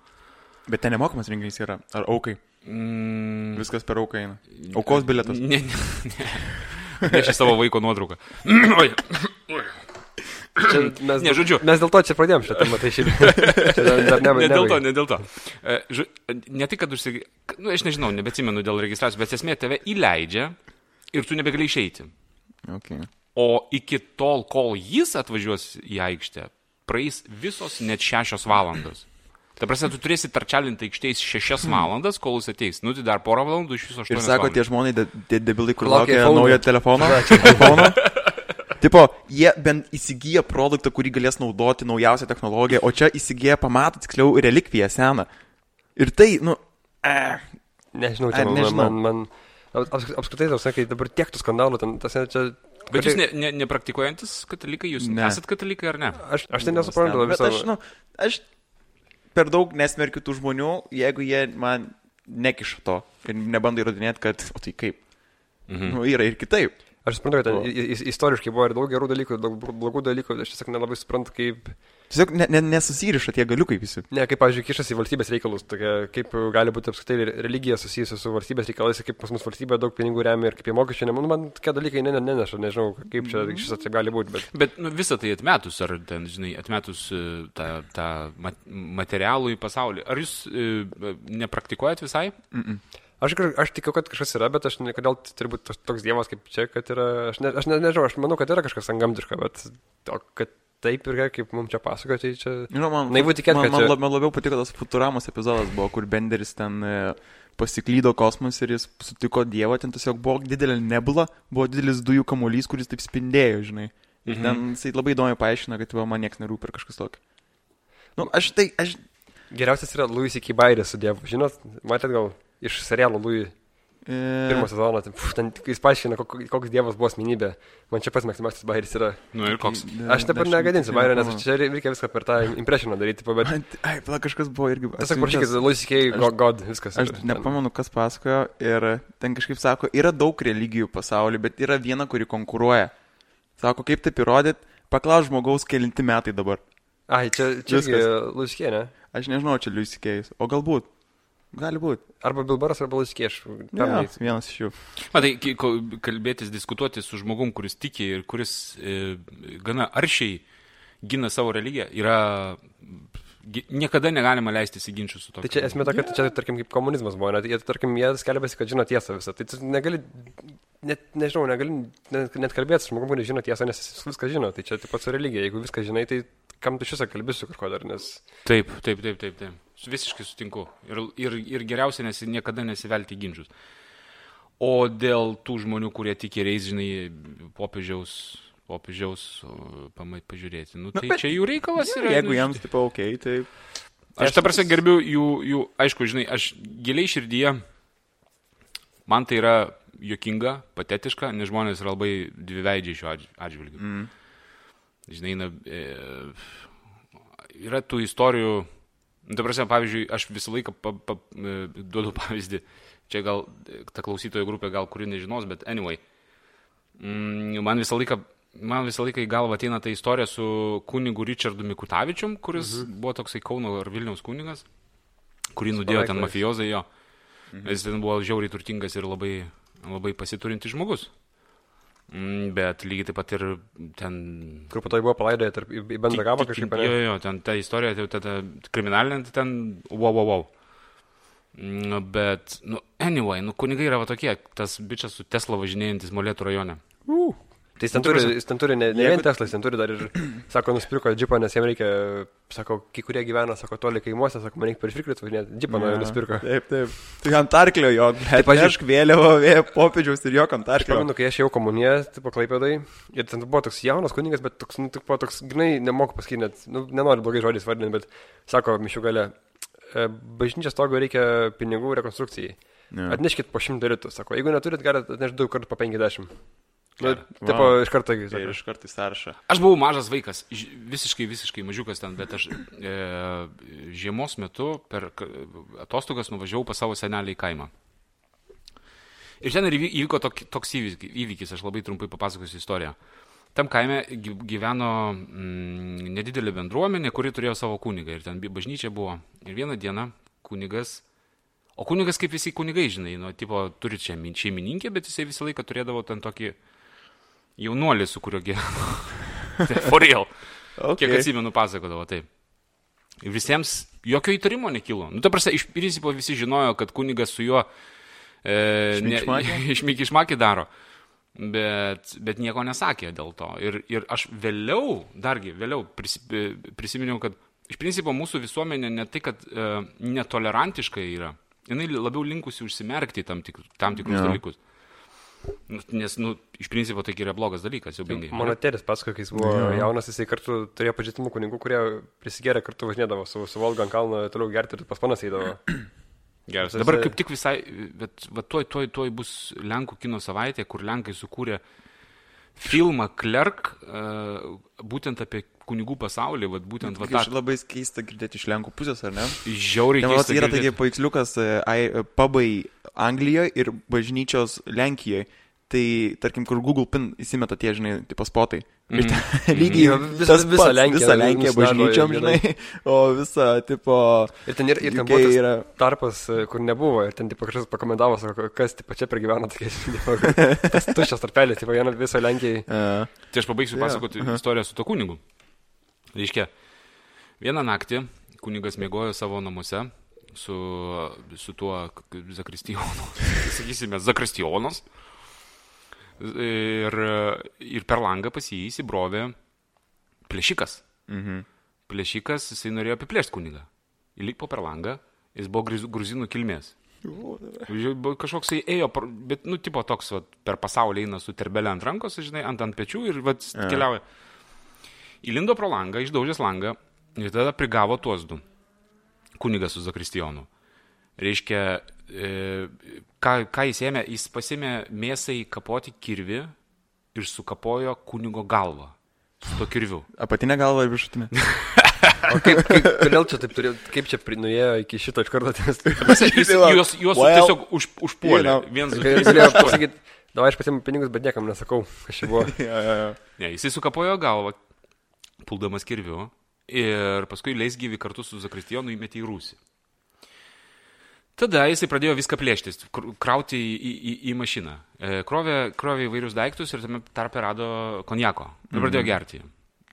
Bet ten nemokamas renginys yra. Ar aukai? Mm, Viskas per auką eina. Aukos bilietas. Ne, ne, ne. Neši savo vaiko nuotrauką. Oi. Čia mes, Ne, žodžiu. Mes dėl to čia pradėjom šitą temą, tai šiaip. Čia dar, dar ne, Ne dėl to, ne dėl to. E, Ne tai, kad užsig... Nu, aš nežinau, nebetsimenu dėl registracijos, bet esmė tave įleidžia ir tu nebegali išeiti. Okay. O iki tol, kol jis atvažiuos į aikštę, praeis visos net šešios valandos. Ta prasme, tu turėsi tarčalinti aikštės šešias valandas, kol jis ateis. Nu, tai dar porą valandų iš viso Ir aštuonias. sako, tie valandas. žmonai, de, de, debilai, kur Laukia naujo telefono. Tipo, jie bent įsigyja produktą, kurį galės naudoti naujausią technologiją, o čia įsigyja, pamato tiksliau relikviją seną. Ir tai, nu, eh, Nežinau, čia man, nežinau. man, man aps, apskritai, tau sakai, dabar tiek tų skandalų, ten, tas, čia... Bet jūs ne, ne, nepraktikuojantis katalikai, jūs Ne. esat katalikai ar ne? Aš, aš tai nesuprantu bet aš, nu, aš per daug nesmerkiu tų žmonių, jeigu jie man nekiša to ir nebando įrodinėti, kad, o tai kaip. Mhm. Nu, yra ir kitaip. Aš suprantu, kad ten istoriškai buvo ir daug gerų dalykų, daug blogų dalykų, aš tiesiog nelabai suprantu, kaip... Tiesiog ne, ne, nesusiriša tie galiukai visi. Ne, kaip, pavyzdžiui, kišasi į valstybės reikalus, tokia, kaip gali būti apskritai re- religija susijusi su valstybės reikalais, kaip pas mus valstybė daug pinigų remia ir kaip jie mokesčiai, ne, nu, man tokie dalykai ne, ne, neneša, nežinau, kaip čia šis taip gali būti, bet... Bet nu, visą tai atmetus, ar ten, žinai, atmetus e, tą, tą mat- materialų į pasaulį, ar jūs e, nepraktikuojat visai? Aš, kaž- aš tikiu, kad kažkas yra, bet aš kodėl turi būti toks, dievas kaip čia, kad yra, aš, ne, aš ne, nežinau, aš manau, kad yra kažkas angamtiška, bet to, kad taip ir kaip mums čia pasakoja, tai čia... Nu, man, Naivu tikėt, man, man, čia- man labiau patiko tas Futuramos epizodas buvo, kur Benderis ten e, pasiklydo kosmos ir jis sutiko Dievą, ten tiesiog buvo didelė nebula, buvo didelis dujų kamuolys, kuris taip spindėjo, žinai. Ir Mhm. ten jisai labai įdomiai paaiškina, kad man niekas nerūpi ar kažkas tokio. Nu, aš tai, aš... Geriausias yra Louis Ikibairis su dievu, žinot, matėt gal iš serialo Louis E, pirmo sezono, ten, puf, ten jis paaiškina, kok- koks dievas buvo asmenybė. Man čia pats mėgstamiausias bairis yra. Nu ir koks. Aš dabar negadinsiu bairio, nes čia reikia viską per tą impresioną daryti, bet ai, pala, kažkas buvo irgi... tiesiog Ikei, aš- God, God, viskas. Aš yra. nepamenu, kas pasakojo ir ten kažkaip sako, yra daug religijų pasaulyje, bet yra viena, kuri konkuruoja. Sako, kaip taip įrodyti, Paklaus žmogaus, kelinti metai dabar. Ai, čia, čia. Luskė, ne? Aš nežinau, čia liusikėjus. O galbūt. Gali būti. Arba Bilbaras, arba Luskė, aš Ja, pernai. vienas iš jų. Matai, kalbėtis, diskutuoti su žmogum, kuris tiki ir kuris e, gana aršiai gina savo religiją, yra... Niekada negalima leistis į ginčius su to. Tai čia esmė ta, kad čia, tarkim, kaip komunizmas buvo, net, jie, tarkim, jie skelbėsi, kad žino tiesą visą. Tai negali, net, nežinau, negali net, net kalbėti su žmogumi, kuris žino tiesą, nes jis viską žino. Tai čia taip pat su religija. Jeigu viską žinai, tai kam tu šisą kalbėsi kažko dar, nes... Taip, taip, taip, taip, taip. Visiškai sutinku. Ir, ir, ir geriausia nesi, niekada nesivelti ginčius. O dėl tų žmonių, kurie tik ir eis, žinai, popiežiaus, popiežiaus pamai pažiūrėti, nu, tai bet- čia jų reikalas yra. Jeigu nu, jiems tipo ok, tai... Aš ta prasme gerbiu jų, jų, aišku, žinai, aš giliai širdyje, man tai yra jokinga, patetiška, nes žmonės yra labai dviveidžiai šiuo atž- atžvilgiu. Mm. Žinai, na, e, yra tų istorijų, nu, ta prasme, pavyzdžiui, aš visą laiką pa, pa, e, duodu pavyzdį, čia gal e, ta klausytojų grupė, gal kuri nežinos, bet anyway, mm, man visą laiką man visą laiką į galvą ateina ta istorija su kunigu Richardu Mikutavičium, kuris mhm. buvo toksai Kauno ar Vilniaus kunigas, kurį nudėjo ten mafijozai jo. Mhm. Jis ten buvo žiauriai turtingas ir labai, labai pasiturintis žmogus. Mm, Bet lygiai taip pat ir ten... Kur po to buvo palaidoję tarp, į, bendrą gavą kažkaip, Jo, jo, ten ta istorija, tai ta, ta kriminalinė, tai ten wow, wow, wow. Mm, Bet, nu, anyway, nu, kunigai yra va tokie, tas bičias su Tesla važinėjantis Molėtų rajone. Uh. Tai jis ten nu, turi, jis ten turi ne, ne jeigu... vien Tesla, jis ten turi dar ir, sako, nusipirko džipą, nes jam reikia, sako, kai kurie gyvena, sako, toli kaimuose, sako, man reikia per švirklį važinėti, džipą ja. nusipirko. Taip, taip. Tai ant arklio jo, taip, pažiūrėk, vėliavo, vėjo popiežiaus ir jo ant arklio. Pamenu, kai aš jau komuniją, tai paklaipėdai, ir ten buvo toks jaunas kuningas, bet toks, nu, tipo, toks, grinai, nemoku pasakyti, net, nu, nenoriu blogai žodžiais vardinti, bet, sako, mišių gale, e, bažnyčios togo reikia pinigų rekonstrukcijai. Ja. Atneškit po 100 litų, sako, jeigu neturit, galite atnešti du kartus po 50. Nu, bet, tipo, wow. iš karto įsirašė. Ir iš karto įsirašė. Aš buvau mažas vaikas, visiškai, visiškai mažiukas ten, bet aš e, žiemos metu per atostogas nuvažiavau pas savo senelį į kaimą. Ir ten ir įvyko tok, toks įvykis, aš labai trumpai papasakosiu istoriją. Tam kaime gyveno mm, nedidelė bendruomenė, kuri turėjo savo kunigą ir ten bažnyčia buvo. Ir vieną dieną kunigas O kunigas, kaip visi kunigai, žinai, nu, tipo, turi čia šeimininkė, bet jisai visą laiką turėdavo ten tokį uh, jaunuolį, su kuriuo gyveno. Tai For real. Okay. Kiek atsimenu, pasakodavo taip. Ir visiems jokio įtarimo nekilo. Nu, ta prasme, iš principo visi žinojo, kad kunigas su juo e, Šmikšmakė? išmykišmakį daro. Bet, bet nieko nesakė dėl to. Ir, ir aš vėliau, dargi vėliau prisi, prisiminiau, kad iš principo mūsų visuomenė ne tai, kad e, netolerantiška yra, jinai labiau linkusi užsimerkti tam, tik, tam tikrus ja. dalykus. Nu, Nes, nu, iš principo tai yra blogas dalykas, jau bingai. Mano tėtis pasakojo, kai jis buvo Jo. jaunas, jisai kartu turėjo pažįstamų kunigų, kurie prisigėrė kartu važinėdavo su, su Volga ant kalno, toliau gerti ir pas panas eidavo. Geras. Dabar kaip tik visai, bet va, tuoj, tuoj, tuoj bus Lenkų kino savaitė, kur Lenkai sukūrė filmą Klerk, uh, būtent apie kunigų pasaulį, va, būtent va, Aš tą labai keista girdėti iš Lenkų pusės, ar ne? žiauriai Ten vat keistą yra tokie paveiksliukas e, e, pubai Anglijoje ir bažnyčios Lenkijoje. Tai, tarkim, kur Google Pin įsimeta tie, žinai, tipo spotai. Ir Mhm. ten lygiai Jo, vis- tas visą Lenkiją Visą Lenkiją bažnyčiom, žinai. O visą, tipo... Ir ten, ir, ir ten buvo yra... tarpas, e, kur nebuvo, ir ten tipo, kažkas pakomentavo, sako, kas tipo, čia pergyvena tokie, tas tuščias tarpelis, tipo, viena visą Lenkiją. Uh, Tai aš pabaigsiu Jo, pasakoti aha. istoriją su to kunigu. Reiškia, vieną naktį kunigas mėgojo savo namuose su, su tuo zakristijonu, sakysime, zakristijonas. Ir, ir per langą pas jį įsibrovė plėšikas. mhm. Plėšikas, jisai norėjo apiplėšti kunigą. Įlipo per langą, jis buvo gruzinų kilmės. Kažkoks jisai ėjo, par- bet, nu, tipo toks, vat, per pasaulį eina su terbelė ant rankos, žinai, ant ant pečių ir, vat, A. keliauja. Įlindo pro langą, išdaužęs langą ir tada prigavo tuos du. Kunigas su Zakristijonu. Reiškia, e, ką, ką jis ėmė, jis pasimė mėsai kapoti kirvi ir sukapojo kunigo galvą su to kirviu. Apatinė galva ir viršutinė. O kaip, kaip, kodėl čia taip turėjo, kaip čia nuėjo iki šito iš karto, nes Jis, juos juos Well, tiesiog už, užpuolė. you know. Trys, galėjo aštuoni. pasakyti, davai aš pasiimu pinigus, bet niekam nesakau, kas čia buvo. ja, ja, ja. Ne, jisai sukapojo galvą puldamas kirviu ir paskui leisgyvi kartu su Zakristijonu įmetė į rūsį. Tada jisai pradėjo viską plėštis, kr- krauti į, į, į, į mašiną. E, Krovė, krovė įvairius daiktus ir tame tarpe rado konjako. Ir pradėjo gerti.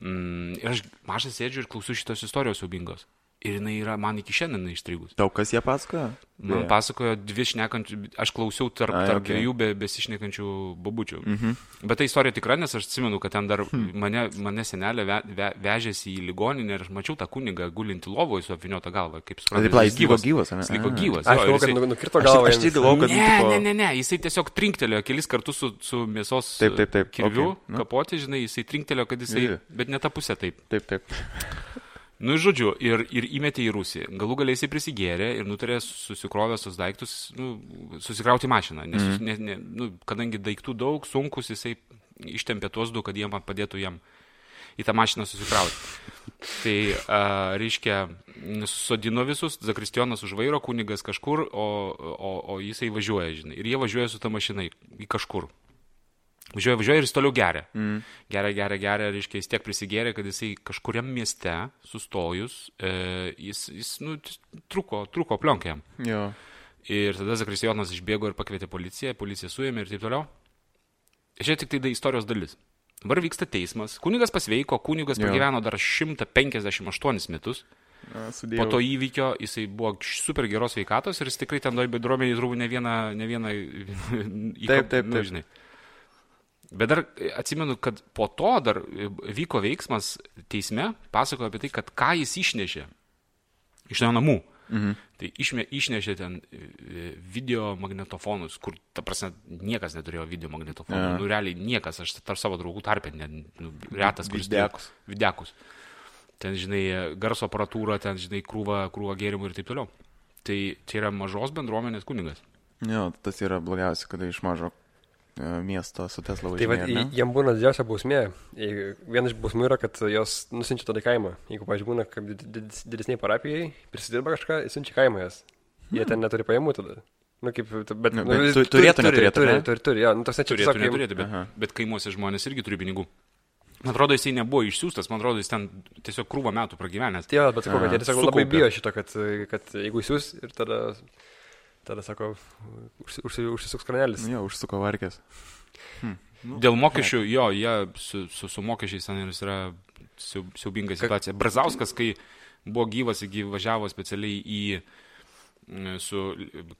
Mm, ir aš mažas sėdžiu ir klausiu šitos istorijos siubingos. Ir jinai yra man iki šiandien įstrigus. Tau kas jie pasakoja? Man Beje. pasakojo dvi šnekančių, aš klausiau tarp, tarp okei. dviejų be, besišnekančių babučių. Mhm. Bet ta istorija tikra, nes aš atsimenu, kad ten dar Hmm. mane, mane senelė ve, ve, vežėsi į ligoninę ir aš mačiau tą kunigą gulinti lovoje su apviniota galva. Kaip Tai suprantate, pala, jis gyvas, gyvas, ane? Jis liko gyvas. Aš jo, ir manau, kad nu- nukirto Aš, galvą. aš tai galvoju, kad... Ne, tipo, ne, ne, ne, jisai tiesiog trinktelėjo kelis kartus su, su mėsos Taip, taip, taip, kirviu, okei, nu. kapoti, žinai, jisai trinktelėjo, kad jisai, Jo. bet ne tą pusę taip. Taip, taip. Nu, žodžiu, ir, ir įmetė į Rusiją. Galų galiai jisai prisigėrė ir nutarė susikrovęs tos daiktus, nu, susikrauti mašiną. Nes, mm. ne, ne, nu, kadangi daiktų daug, sunkus, jisai ištempė tuos du, kad jie man padėtų jam į tą mašiną susikrauti. Tai, a, reiškia, sodino visus, Zakristijonas už vairo, kunigas kažkur, o, o, o jisai važiuoja, žinai. Ir jie važiuoja su ta mašina į, į kažkur. Važiuoja, važiuoja ir jis toliau geria. Mm. Geria, geria, geria, reiškia, jis tiek prisigėrė, kad jisai kažkuriam mieste sustojus, e, jis, jis nu, truko, truko plionkiam. Jo. Ir tada Zakristijonas išbėgo ir pakvietė policiją, policija suėmė ir taip toliau. Čia tik tai da istorijos dalis. Dabar vyksta teismas. Kunigas pasveiko, kunigas Jo. pragyveno dar 158 metus. A, Po to įvykio jisai buvo super geros veikatos ir jis tikrai ten toj bendruomeniai turbūt ne vieną, ne vieną įkop- Taip, taip, nu, taip. žinai. Bet dar atsimenu, kad po to dar vyko veiksmas teisme, pasakojo apie tai, kad ką jis išnešė iš jo namų. Mhm. Tai išmė, išnešė ten e, video magnetofonus, kur, ta prasme, niekas neturėjo video magnetofonų. Ja. Nu, realiai niekas, aš tarp savo draugų tarpę, ne, nu, retas, kuris turėjo- Videkus. Videkus. Ten, žinai, garso aparatūra, ten, žinai, krūva, krūva gėrimų ir taip toliau. Tai čia yra mažos bendruomenės kunigas. Jo, tas yra blogiausia, kada iš mažo e, miesto su Tesla Tai va, važiuoja. jam būna didžiausia bausmė. Viena iš bausmių yra, kad jos nusinčia tada kaimą. Jeigu, pavyzdžiui, būna kaip did- did- didesniai parapijai, prisidirba kažką, jis siunčia kaimą jas. Jie ten neturi pajamų tada. Nu, kaip, bet, Nu, bet tu- turėtų turi, neturėti, Turi, turi, turi, jo. Nu, tos nečiau Turėtų neturėti, bet, bet kaimuose žmonės irgi turi pinigų. Man atrodo, jisai nebuvo išsiųstas, man atrodo, jis ten tiesiog krūvą metų pragyvenęs. Jo, bet sakau, kad jie tiesiog labai Sukaupė. bijo šito, kad, kad jeigu siūs ir tada, tada sako, užsi, užsi, užsisuks kranelis. Jo, užsuko varkės. Dėl mokesčių, jo, jie su, su, su mokesčiais ten jis yra siau- siaubinga situacija. Brazauskas, kai buvo gyvas, jį važiavo specialiai į mm, su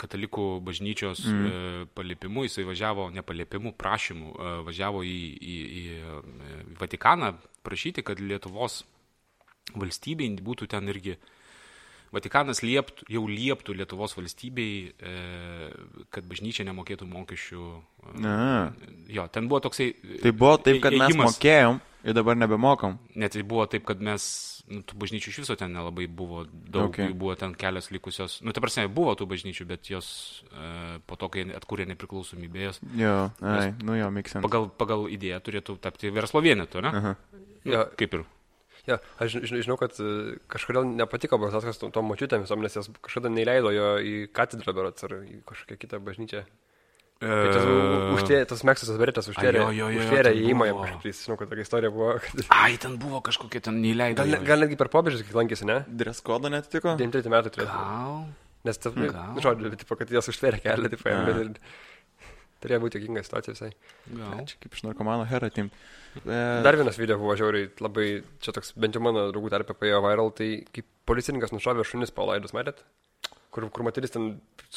katalikų bažnyčios mm. paliepimu, jisai važiavo, ne paliepimu, prašymu, e, važiavo į, į, į e, Vatikaną prašyti, kad Lietuvos valstybei būtų ten irgi Vatikanas lieptų, jau lieptų Lietuvos valstybei, e, kad bažnyčia nemokėtų mokesčių. e, Na. Jo, ten buvo toksai. Tai buvo taip, kad mes ėjimas. mokėjom ir dabar nebemokam. Net tai buvo taip, kad mes, nu, tų bažnyčių iš viso ten nelabai buvo daug, Okay. buvo ten kelios likusios. Nu, ta prasme, buvo tų bažnyčių, bet jos e, po to, kai atkūrė nepriklausomybę, jos Jo, ai, nu jo, miksen. pagal, pagal idėją turėtų tapti verslo vienetu, ne? Aha. Nu, Jo. Kaip ir. Ja, aš žinau, žinau, kad e, kažkodėl nepatiko Brazauskas tom, tom močiutėm visom, nes jas kažkada neįleido jo į katedrą berots ar į kažkokią kitą bažnyčią. Tai tas, užtė, tas Meksas Veritas užtvėrė, įėjimą. Tai žinau, kad tokia istorija buvo. Kad... Ai, ten buvo kažkokia ten neįleido. Gal, ne- gal netgi per pobėdžius, kai lankėsi, ne? Dress kodo netitiko? 93 metai turėjo. Nes tas, Gal. nu, žodžiu, tipo, kad jas užtvėrė kelią, taip, A. turėjo būti jokinga situacija visai. Gal. Čia kaip iš narkomano hera tim. E, Dar vienas video buvo žiauriai labai, čia toks, bent jau mano draugų tarpe paėjo viral, tai kaip policininkas nušovė šunis palaidus, matėt? Kur, kur moteris ten,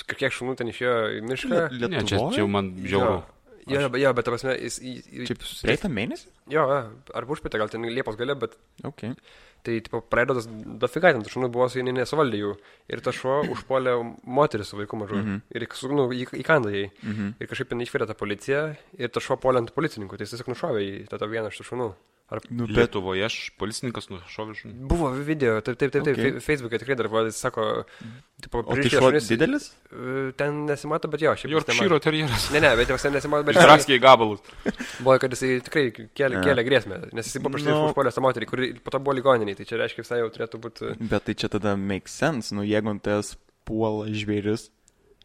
kiek šunų ten išėjo į mišką. Ne, čia, čia man žiauru. Jo, jo, jo, bet ta prasme, jis... jis- Čia praeitą mėnesį? Jo, ar užpėtė, gal ten Liepos gale, bet Ok. tai, tipo, praeido tas dafiga, ten šunų buvo, su jie nesuvaldė jų. Ir tas šuo užpuolė moterį su vaiku mažu. Mm -hmm. Ir nu, įkando jai. Mm -hmm. Ir kažkaip ten išvirė tą policiją ir tas šuo puolė ant policininkų. Tai jis tiesiog nušovė į tą tą vieną iš tų šunų. Ar Nu, bet Lietuvoje aš policininkas nušovė šunį. Buvo video, taip, taip, taip, taip Okay. Facebook'e tikrai dar buvo, jis sako, tipo, tai pririšę šuo šunis- didelis? E, Ten nesimato, bet jo, šiaip. Jorkšyro terjeras. Ne, ne, bet jau ten nesimato, bet Išdraskė į gabalus. buvo, kad jisai tikrai kėlė, kėlė grėsmę, nes jisai buvo prieš tai Nu. užpuolęs tą moterį, kuri po to buvo ligoniniai, tai čia reiškia visai jau turėtų būti. Bet tai čia tada make sense, nu jeigu tas puola žvėris.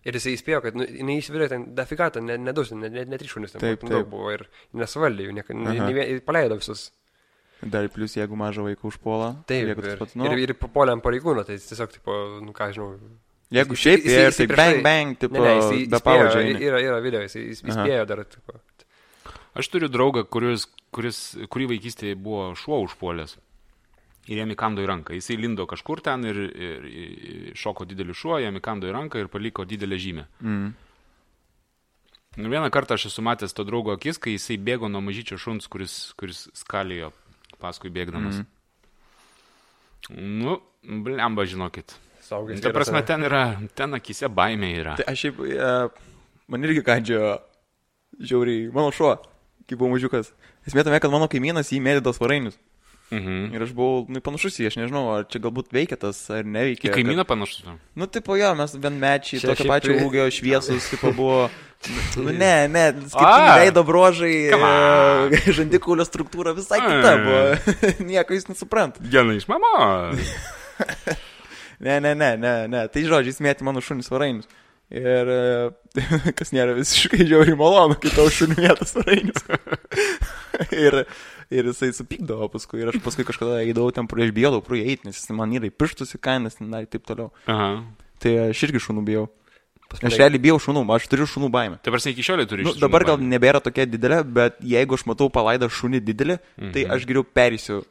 Ir jisai įspėjo, kad nu, jinai įsivirė ten dafigatą, ne, nedus, ne, ne, ne trišūnis, ten Taip, buvo, ten daug taip. buvo ir nesuvaldė jų, ne, ne, ne, paleido visus. Dar plus, jeigu mažą vaiką užpuola. Taip, ir, pats, nu, ir, ir papuolė ant pareigūno, tai jis tiesiog, tipo, nu ką žinau. jeigu jis- šiaip jis- ir jis tai bang, bang, tipo, Ne, ne, jis be įspėjo, pavadžio. yra, yra video, jis, jis įspėjo dar. Tipo. Aš turiu draugą, kuris, kuris, kurį vaikystėje buvo šuo užpuolęs. Ir jam įkando į ranką. Jisai lindo kažkur ten ir, ir, ir šoko didelį šuo, jam įkando į ranką ir paliko didelę žymę. Mm. Ir vieną kartą aš esu matęs to draugo akis, kai jisai bėgo nuo mažyčio šuns, kuris, kuris skalėjo paskui bėgdamas. Mm. Nu, blemba, žinokit. Saugęs. Ta prasme, ten yra, ten akise baimė yra. Tai aš šiaip, e, man irgi kandžio žiauriai, mano šuo, kai buvau mažiukas. Esmė tame, kad mano kaimynas jį mėtė tos varainius. Mhm. Ir aš buvau, nu, panašus į jį, aš nežinau, ar čia galbūt veikia tas, ar neveikia. Į kaimyną panašus. Kad, nu, tipo, jo, mes vien mečiai, Čia tokio pačio ūgio, šviesus, tipo, buvo. Nu, ne, ne, skirtingi veido e, žandikaulio struktūra visai kita buvo. Nieko jūs nesuprant. Diena iš mama. Ne, ne, ne, ne, ne. Tai žodžiais mėti mano šunis varainius. Ir kas nėra visiškai žiauriai malonu, kai tau šunių mėtas varainius. ir, ir jisai supykdavo paskui. Ir aš paskui kažkada eidavau ten prieš bijodavau pro jį eiti, nes jis man yra įpištus į kainas ir taip toliau. Aha. Tai aš irgi šunų bijau. Pas Aš realiai bijau šunų, aš turiu šunų baimę. Tai prasme, iki šiolei turi Nu, šunų dabar gal baimę. nebėra tokia didelė, bet jeigu aš matau palaidą šunį didelį, mhm. tai aš geriau perėsiu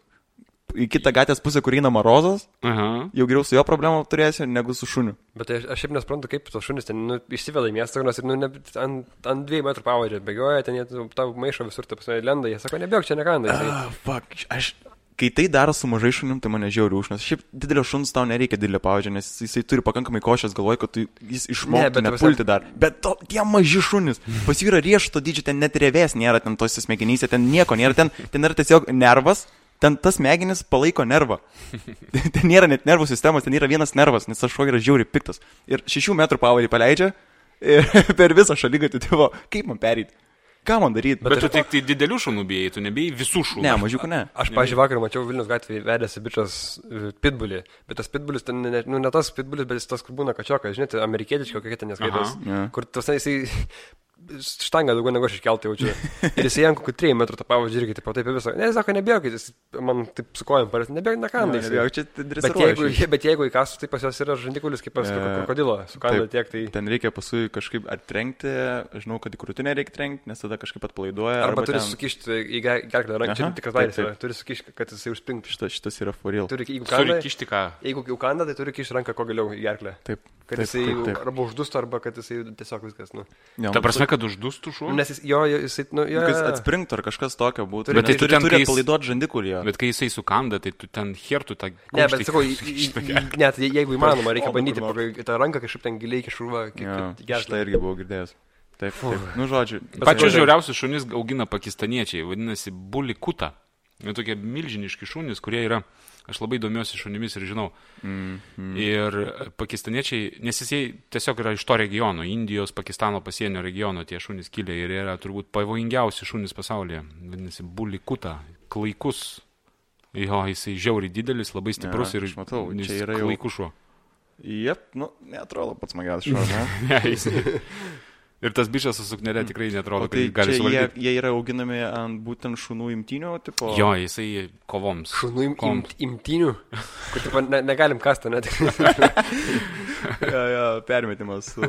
į kitą gatvės pusę, kur eina Marozas, Aha. jau geriau su jo problemą turėsiu, negu su šuniu. Bet tai aš, aš šiaip nesuprantu, kaip tos šunys ten nu, išsiveda į miestą, nors ir nu, ne, ant, ant dviejų metrų pavadžio bėgioja, ten jie tau maišo visur, ta prasme, lenda, jie sako, nebėg čia nekanda. Jisai. Ah, fuck, aš, kai tai daro su mažai šunim, tai mane žiauri už, nes šiaip didelio šuns tau nereikia didelio pavadžio, nes jisai turi pakankamai košės, galvoja, kad tu, jis išmoktų ne, nepulti dar. Bet to, tie maži šunis, pas jų yra riešto dydžio, ten net revės nėra, ten tose smegenyse, ten nieko nėra, ten, ten yra tiesiog nervas. Ten tas smegenis palaiko nervą. ten nėra net nervų sistemos, ten yra vienas nervas, nes aš šuo yra žiauri piktas. Ir šešių metrų pavadį paleidžia ir per visą šalygatį, tai buvo, kaip man perėti? Ką man daryti? Bet tu tik tai didelių šunų bijai, tu nebijai visų šunų. Ne, mažiukų ne. Aš, pažiūrėjau, vakar mačiau Vilnius gatvėje vedęs bičias e, pitbulį, bet tas pitbulis, ten, ne, nu, ne tas pitbulis, bet jis tas, kur būna kačiokas, žinai, tai amerikietiški kokie ten neskaitos, Aha. Jo. kur tas, jisai štangą daugiau negu aš iškelti jaučiu. Ir jisai ant kokių 3 metrų tą pavadžią irgi, taip, taip visą. Ne, jis sako, nebėgit, jis man taip su kojom parės, nebėgit, nekandai. Jo, jisai. jo, čia Bet dresiruoja bet jeigu įkastų, tai pas juos yra žandikulis kaip pas E, krokodilo, su kanda taip. tiek, tai... Ten reikia paskui kažkaip atrenkti, aš žinau, kad į krūtinę reikia trenkti, nes tada kažkaip atpalaiduoja. Arba turi ten... sukišti į ge- gerklę ranką, čia tikras taip. turi sukišti, kad jisai užspingtų. Šitas, šitas yra for real. Turi, jeigu kanda, kišti ką. jeigu jau kanda, tai turi kišti ranką kuo giliau į gerklę. Taip. Kad taip, jisai taip, taip. arba uždustų, arba kad jisai tiesiog viskas, nu. Jo, Ta prasme, kad uždustų šuo. Nes jis, jo, jo, jisai, nu, jo. Kad jis atspringtų ar kažkas tokio būtų. Bet tai tai tu turi, ten, turi kai jis- atpalaiduoti žandikulį. Bet kai jisai sukanda, tai tu ten hertų tą... Ne, bet sakau, net je- jeigu įmanoma, reikia bandyti tą ranką kažkaip ten giliai kaip Šitą gerklę. irgi buvau girdėjęs. Taip, taip. Nu, žodžiu. Pačius žiauriausius šunis augina pakistaniečiai, vadinasi bulikuta. Jie tokie milžiniški šunys, kurie yra, aš labai domiuosi šunimis ir žinau. Mm, mm. Ir pakistaniečiai, nes jisai tiesiog yra iš to regiono, Indijos, Pakistano pasienio regiono tie šunys kilę ir yra turbūt pavojingiausi šunys pasaulyje. Vadinasi, bulikuta, klaikus. Jo, jisai žiauriai didelis, labai stiprus Jo, ir matau, čia yra jau- klaikus šuo. Jep, nu, netrodo pats smagiausias šuo, ne? Ne, jis... Ir tas bičias su suknelė tikrai netrodo, O kad tai jis gali čia jie, suvaldyti. jie yra auginami ant būtent šunų imtinių, tipo. Jo, jisai kovoms. Šunų im, im, imtinių, kur tipo, ne, negalim kastą, net. jo, jo, permetimas su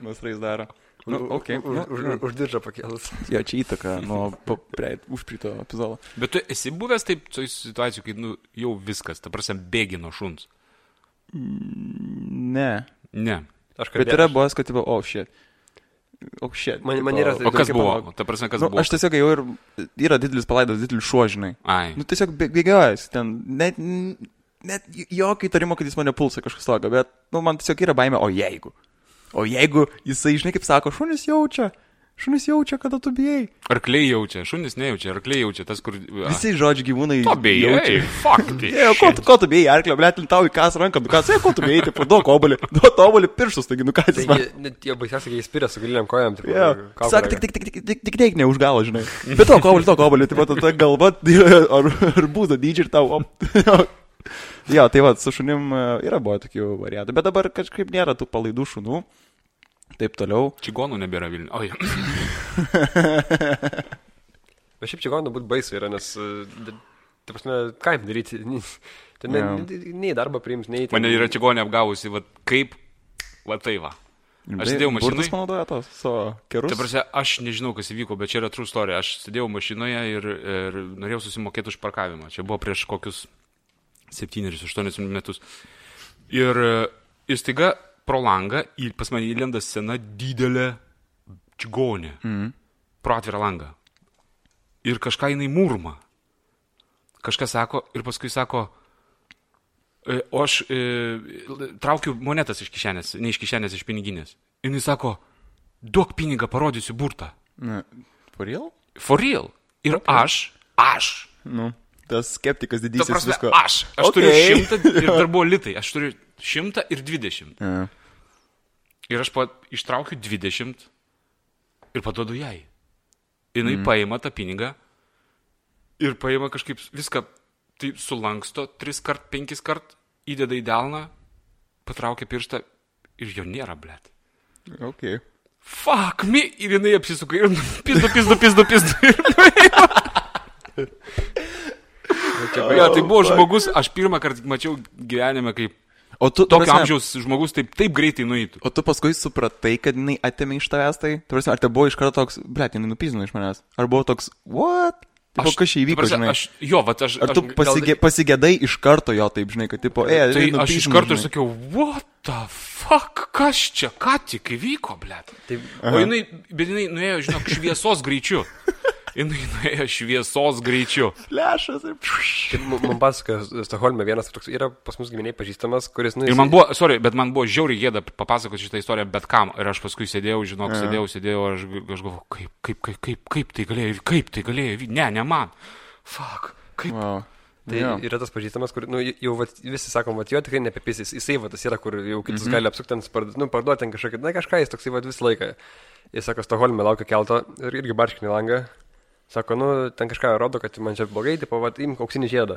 nasrais daro. Nu, okay. Už, nu, už, nu, už diržą pakėlus. Jo, čia įtaka nuo užprito epizodo. Bet tu esi buvęs taip situacijų, kai nu, jau viskas, ta prasme, bėgi nuo šuns. Ne. Ne. Aš Bet kalbėjau- yra buvęs, kad, tipo, oh shit. Oh shit. Man- man yra- O kas buvo? palauk. Ta prasme, kas Nu, buvo? aš tiesiog jau ir yra didelis palaidas, didelis šuo, žinai. Ai. Nu, tiesiog bė- bėgiojas ten, net, net jokio įtarimo, kad jis mane pulsa kažkas tokio, bet, nu, man tiesiog yra baime, o jeigu. O jeigu jisai, žinai, kaip sako, šunis jaučia, šunis jaučia, kada tu bijai. Arkliai jaučia, šunis nejaučia, arkliai jaučia, tas, kur... Visi žodžiai gyvūnai. To bijai, faktai. Ne, ko, tu- ko tu bijai, arklio, blėt, tau į kas ranką, nu kas, ko tu bijai, tipo, duok obolį, duok obolį pirštus, taigi, nu kas jis man. Taigi, net jo baisiausia, kai jis spiria su galiniam kojam. Jo, kaukolę. sak, tik, tik, tik, tik, tik, tik neik ne už galą, žinai. Bet to kobolį, to kobolį, tai pat ta galva ar, ar būtų dydžiai ir tau. Op. jo, tai va, su šunim e, yra buvo tokių variantų, bet dabar kažkaip nėra tų palaidų šunų. Taip toliau. Čigonų nebėra Vilniuje. Oi, Bet šiaip čia gali būti baisu yra, nes e, tai prasme, ką jam daryti? Ten Jo. nei, nei darbą priims, nei... ten- Mane yra čigonė apgavusi, va kaip, va tai va. Aš sėdėjau mašinai. Burtas panaudoja tos savo kerus. Tai prasme, aš nežinau, kas įvyko, bet čia yra true story. Aš sėdėjau mašinoje ir, ir norėjau susimokėti už parkavimą. Čia buvo prieš kokius 7-8 metus. Ir, e, ir staiga pro langą į- pas mane įlenda sena didelė čigonė. Mm. Pro atvirą langą. Ir kažką jinai murma. Kažkas sako ir paskui sako, e, o aš e, traukiu monetas iš kišenės, ne iš kišenės, iš piniginės. Ir jis sako, duok pinigą, parodysiu burtą. Na, for real? For real. Ir okay. aš, aš, Nu, tas skeptikas didysis prasme, visko. aš, aš okay. Turiu šimtą ir dar buvo litai, aš turiu šimtą ir dvidešimt. Ja. Ir aš pa, ištraukiu dvidešimt ir paduodu jai. Jis mm. paima tą pinigą ir paima kažkaip viską, tai sulanksto tris kart, penkis kart, įdeda į delną, patraukia pirštą ir jo nėra, blėt. Okay. Fuck me! Ir jinai apsisuka ir pizdu, pizdu, pizdu, pizdu. Ir nuėjo. Ja, tai buvo žmogus, aš pirmą kartą mačiau gyvenime, kaip O tu, tokio prasme, amžiaus žmogus taip, taip greitai nueitų. O tu paskui supratai, kad jinai atėmė iš tavęs tai? Tu prasme, ar tai buvo iš karto toks, blėt, jinai nupizino iš manęs? Ar buvo toks, what? Tipo, kas čia įvyko, prasme, žinai? Aš, jo, va, aš, Ar tu aš, pasigė, pasigėdai iš karto jo taip, žinai, kad, tipo, e, Tai jinai aš iš karto ir žinai. sakiau, what the fuck, kas čia, ką tik įvyko, blėt. Tai- O jinai, bet jinai nuėjo, žinok, šviesos greičiu. Jinai nuėjo šviesos greičiu. Flešas ir... Man pasakoja, Stokholme vienas toks yra pas mus giminiai pažįstamas, kuris, nu, Ir man buvo, sorry, bet man buvo žiauriai gėda papasakoti šitą istoriją bet kam. Ir aš paskui sėdėjau, žinok, sėdėjau, sėdėjau, aš, aš galvoju, kaip, kaip, kaip, kaip, kaip tai galėjo, kaip tai galėjo, ne, ne man. Fuck, kaip. Wow. Tai Jo. yra tas pažįstamas, kur, nu, jau vat, visi sakom, vat, jo tikrai nepapysys, jisai va tas yra, kur jau kitus mm -hmm. gali apsukti, parduoti, nu, parduoti ten kažkokį, na kažką, jis toksai va visą laiką. Jis sako, Stokholme laukia kelto ir irgi barškinį langą. Sako, nu, ten kažką rodo, kad man čia blogai, tipo, va, imk auksinį žiedą.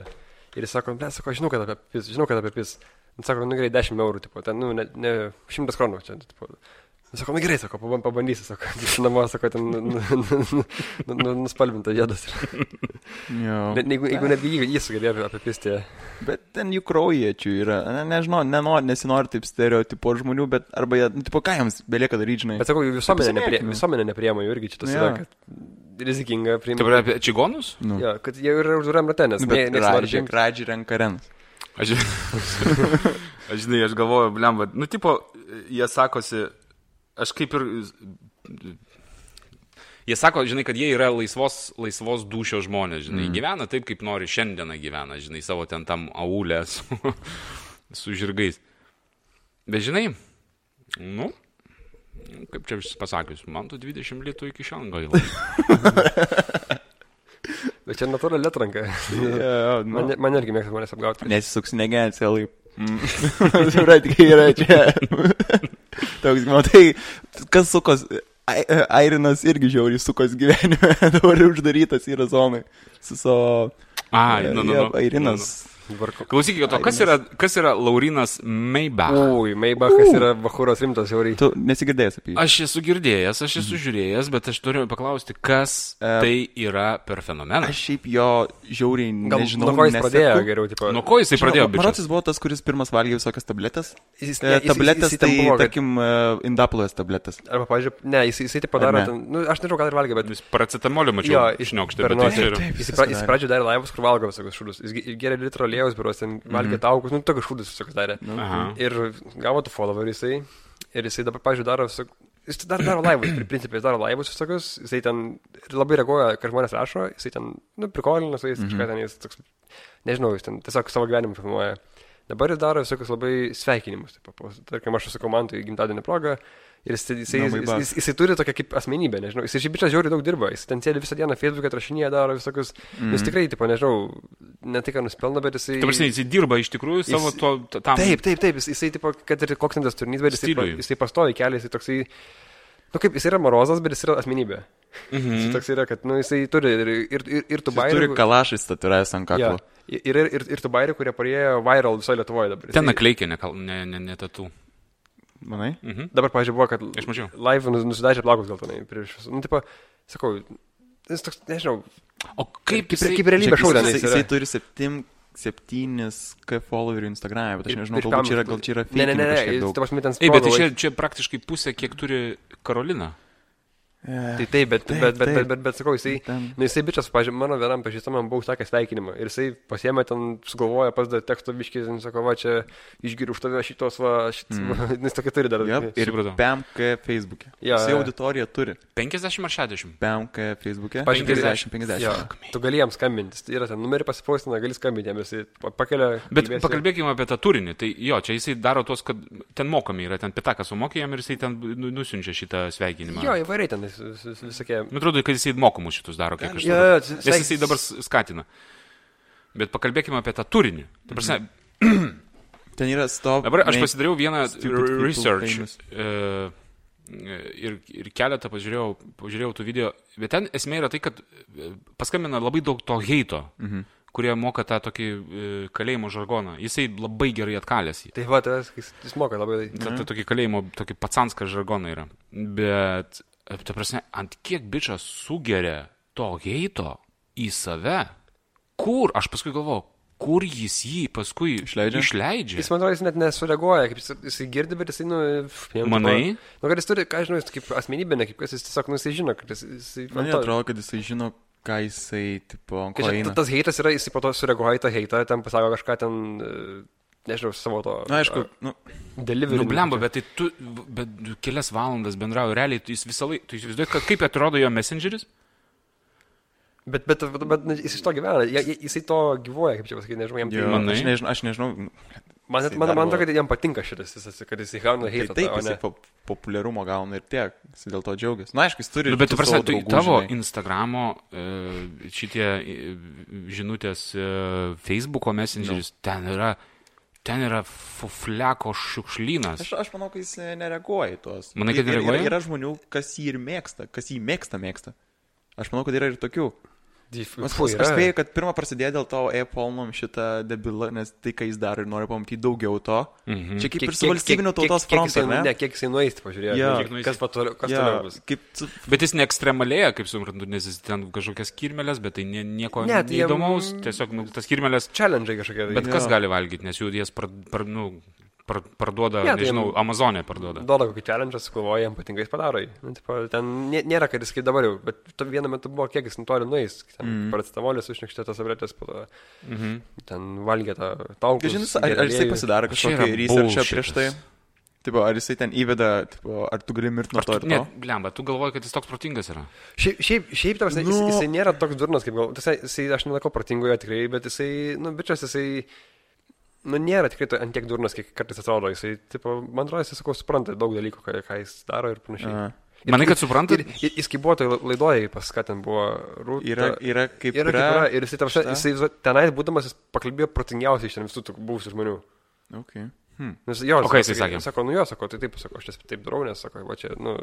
Ir jis sako, ble, sako, žinau, kad apie pis, žinau, kad apie pis. Sako, nu gerai, 10 eurų, tipo, ten, nu, ne, ne 100 kronų čia, tipo. Nu, Sako, nu gerai, sako, paban- pabandysiu, sako, iš namo, sako, ten nu, nu, nu, nu, nu, nuspalvinta. Jo. Net jeigu, jeigu netgi jį, jį sugebėjo apie pistį. Bet ten jų kraujiečių yra, ne, nežinau, nenori, nesinori taip stereotipo žmonių, bet arba jie, nu, tipo, ką jiems belieka daryti, žinai. Bet sakau, visuomenė, neprie, visuomenė nepriema jų irgi čia tas Jo. yra, kad rizikinga Tai priimti. yra apie čigonus? Nu. Jo, kad jie yra užduram rate, nes Nu, ne, bet niekas nori radži, žengti. radži renka renas. Aš, aš žinai, aš galvoju, blemba, nu, tipo, jie sakosi, aš kaip ir... Jie sako, žinai, kad jie yra laisvos, laisvos dušio žmonės, žinai, mm. gyvena taip, kaip nori šiandieną gyvena, žinai, savo ten tam aulę su, su žirgais. Bet žinai, nu, kaip čia pasakius, man tu 20 litų iki šiandien gaila. Bet čia natūrali atranka. Ja, nu. Man, man irgi mėgsta manęs apgauti. Nesisuks negent, celai. Suprantate, kai yra čia. Toks, matai, kas sukos, Ai- Airinas irgi žiauriai sukos gyvenime, dabar uždarytas yra zonai. Su savo... A, nu, nu, nu. Airinas. Varko. Klausykit, o kas yra, kas yra Laurinas Maybach? Ui, Maybachas yra vahuras rimtas jau reikia. Tu nesigirdėjęs apie jį. Aš esu girdėjęs, aš esu žiūrėjęs, bet aš turiu paklausti, kas E, tai yra per fenomeną. Aš šiaip jo žiauriai nežinau. nuo ko jis pradėjo geriau, tipo. Nuo ko jisai pradėjo? Rodos, jis buvo tas, kuris pirmas valgė visokias tabletės. Jis- ne, jis- tabletės, jisai ten tai, buvo, tarkim, e, indaplovės tabletės. Arba, pavyzdžiui, ne, jis, jisai taip padarė, ne? nu, aš nežinau, ką dar valgė, bet Vis paracetamolio mačiau. Jo, išniokštė, bet tai Jis, jis padarė. pradžio darė laivus, kur valgo visokius šūdus. Jis ge- gėrė litrą lėjaus, biuros, ten valgė taukus, nu, tokius šūdus visokius darė. Aha. Ir gavo tų followerį jisai. Ir jisai dabar, pavyzdžiui, daro visok... Jis dar daro laivus, pri principai jis daro laivus visokius, jisai ten labai reaguoja, kai žmonės rašo, jisai ten, nu, prikolina su jais, mm -hmm. kažką ten jis toks, nežinau, jis ten tiesiog savo gyvenimą filmuoja. Dabar jis daro visokius labai sveikinimus, taip, tarkim, aš sakau man tai gimtadienio proga. Ir jis, jis, jis, bad. jis, jisai turi tokią kaip asmenybę, nežinau, jisai šiaip bičias žiauriai daug dirba, jis ten sėdi visą dieną Facebook'e, atrašinėje daro visokius, mm. jis tikrai, tipo, nežinau, ne tik, kad nuspelna, bet jisai... Tai prasme, jisai dirba iš tikrųjų savo Jis- to, tam. Taip, taip, taip, jis, jisai, tipo, kad ir koks ten tas turnys, bet jisai, jisai pastovi kelią, jisai toksai, nu kaip, jis yra morozas, bet jis yra asmenybė. Mhm. Jis toks yra, kad, nu, jisai turi ir, ir, ir, ir tų Jis turi bairių. kalašais tatuiravęs ant Ja, kaklo. ir, ir, ir, ir tų bairių, kurie parėjo viral visoje Lietuvoje dabar. Ten nakleikė, ne, ne, ne, ne tatų. Manai? Mhm. Dabar, pažiūrėjau, buvo, kad Aš mačiau. live nus- nusidažė plaukus gal tenai prieš visus. Nu, tipo, sakau, jis toks, nežinau, O kaip kaip, jisai... kaip realybė šau ten jis jisai turi septim, septynis K followerių Instagram'e, bet aš nežinau, ir galbūt kam- čia yra, gal čia yra Ne, ne, ne, ne, fake jis, daug. ta prasme, ten Ei, bet tai scrollavo čia, čia praktiškai pusė, kiek turi Karolina. Tai taip, bet, Taip, bet, bet, taip. bet, bet, bet sakau, jisai, Ten- nu, jisai bičias, pažiūrėjau, mano vienam pažįstamam buvo užsakęs sveikinimą ir jisai pasiemė ten, sugalvoja pas dar teksto biškį, jis sako, va čia išgiriu už tave šitos, va, šitas, mm. jis tokį turi dar. Yep. Ir. PMK Facebook'e. Jo, Jisai auditoriją turi. 50 ar 60? PMK Facebook'e. Pavyzdžiui, 50-50. Jo, tu gali jam skambinti, tai yra ten numerį pasipaustina, gali skambinti jam, jisai pa- pakelia. Bet kalbėsi. pakalbėkime apie tą turinį. Tai jo, čia jisai daro tos, kad ten mokami yra, ten pitakas sumokė jam ir jisai ten nu- nusiunčia šitą sveikinimą. Jo, įvairiai ten vis- vis- visokie. Man atrodo, kad jisai mokamus šitus daro, kiek aš žinau. jo, Nes sveik- jisai dabar skatina. Bet pakalbėkime apie tą turinį. Ta prasme, Ten yra stop. Dabar aš pasidariau vieną research e, ir, ir keletą pažiūrėjau, pažiūrėjau tų video, bet ten esmė yra tai, kad e, paskambina labai daug to heito, mhm. kurie moka tą tokį e, kalėjimo žargoną. Jisai labai gerai atkalęs jį. Tai va, tas, jis, moka labai. Ta, ta tokį kalėjimo, tokį patsanską žargoną yra. Bet, ta prasme, ant kiek bičias sugeria to heito į save, kur, aš paskui galvoju, kur jis jį paskui Išleidžia? išleidžia. Jis, man atrodo, jis net nesureaguoja, kaip jis, jisai girdi, bet jisai, nu, jam Manai? tipo- Nu, kad jis turi, ką žinau, jis kaip asmenybė, ne kaip kas, jis tiesiog, nu, jisai žino, kad jis, jisai... Man to- atrodo, kad jisai žino, ką jisai, tipo, ko eina. tas heitas yra, jisai po to sureaguoja į tą heitą, ten pasako kažką ten, e, nežinau, savo to... Na, aišku, nu, delivery. Nu, blemba, bet tai tu, bet kelias valandas bendrauji, realiai tu jis visą laiką, tu įsivaizduoji, kaip atrodo jo messengeris? Bet, bet, bet, bet nu, jis iš to gyvena, jisai to gyvuoja, kaip čia pasakyti, nežinau, jam tai... Manai? aš nežinau, aš nežinau. Man, jisai man, man darbo- atrodo, kad jam patinka šitas, visas, kad jisai gauna Tai heitą. taip, o jisai ne- po, populiarumo gauna ir tiek. Jis dėl to džiaugiasi. Na, aišku, jis turi. Nu, bet tu prasme, savo tai tavo žinai. Instagramo e, šitie e, žinutės e, Facebooko messengeris, Nu. ten yra, ten yra fufleko šiukšlynas. Aš, aš manau, kad jis nereaguoja į tuos. Manai, kad nereaguoja? Yra žmonių, kas jį ir mėgsta, kas jį mėgsta, mėgsta. Aš manau, kad yra ir tokių. Aš, spėju, kad pirmą prasidėjo dėl to e-polnom šitą debilą, nes tai, ką jis daro ir nori pamatyti daugiau to. Mhm. Čia kaip Kiek- ir su valstybinio tautos frontu, ne? Ne, kiek jisai nueis, pažiūrėjau. Kiek nueis. Kas, pa toliau- kas Jo, toliau bus? Kaip. Bet jis neekstremalėja, kaip suprantu, nes jis ten kažkokias kirmelės, bet tai nie, nieko Ne, tai jam- neįdomaus. Tiesiog nu, tas kirmelės, Challenge kažkokie. tai. bet kas Jo. gali valgyti, nes jų jas par, par, nu, par, parduoda, Ne, tai nežinau, Amazonė parduoda. Duoda kokį challenge, sugalvoja, jam patinka, jis padaro jį. Nu, tipo, ten nė- nėra, kad jis kaip dabar jau, bet tu vienu metu buvo, kiek jis nori nueis. Mm. Paracetamolės užnekštė tas abretės, to Mhm. ten valgė tą tauką. Žinai, ar, ar jisai pasidaro kažkokį researchą prieš tai? Tipo, ar jisai ten įveda, tipo, ar tu gali mirti nuo to ir ne, to? blemba, tu galvoji, kad jis toks protingas yra. Šiaip, šiaip, šiaip tavas, nu... jis, jisai nėra toks durnas, kaip gal. Jisai, jisai aš nelakau protingoje tikrai, bet jisai, nu, bičias, jisai, nu, nėra tikrai to antiek durnas, kiek kartais atrodo. Jisai, tipo, man atrodo, jisai, sakau, supranta daug dalykų, ką, ką jis daro ir panašiai. A. Ir- Manai, kad supranta? Ir, ir jis kaip buvo tai laidoje, pas ką ten buvo rūta. Yra, yra kaip Yra, kaip yra, ir jisai, tam, jisai tenai būdamas, jis pakalbėjo protingiausiai iš ten visų tų buvusių žmonių. Okay. Hmm. Nes, jo, O ką jisai sakė? Sako, nu jo, sako, tai taip, sako, aš čia taip darau, nes, sako, va čia, nu,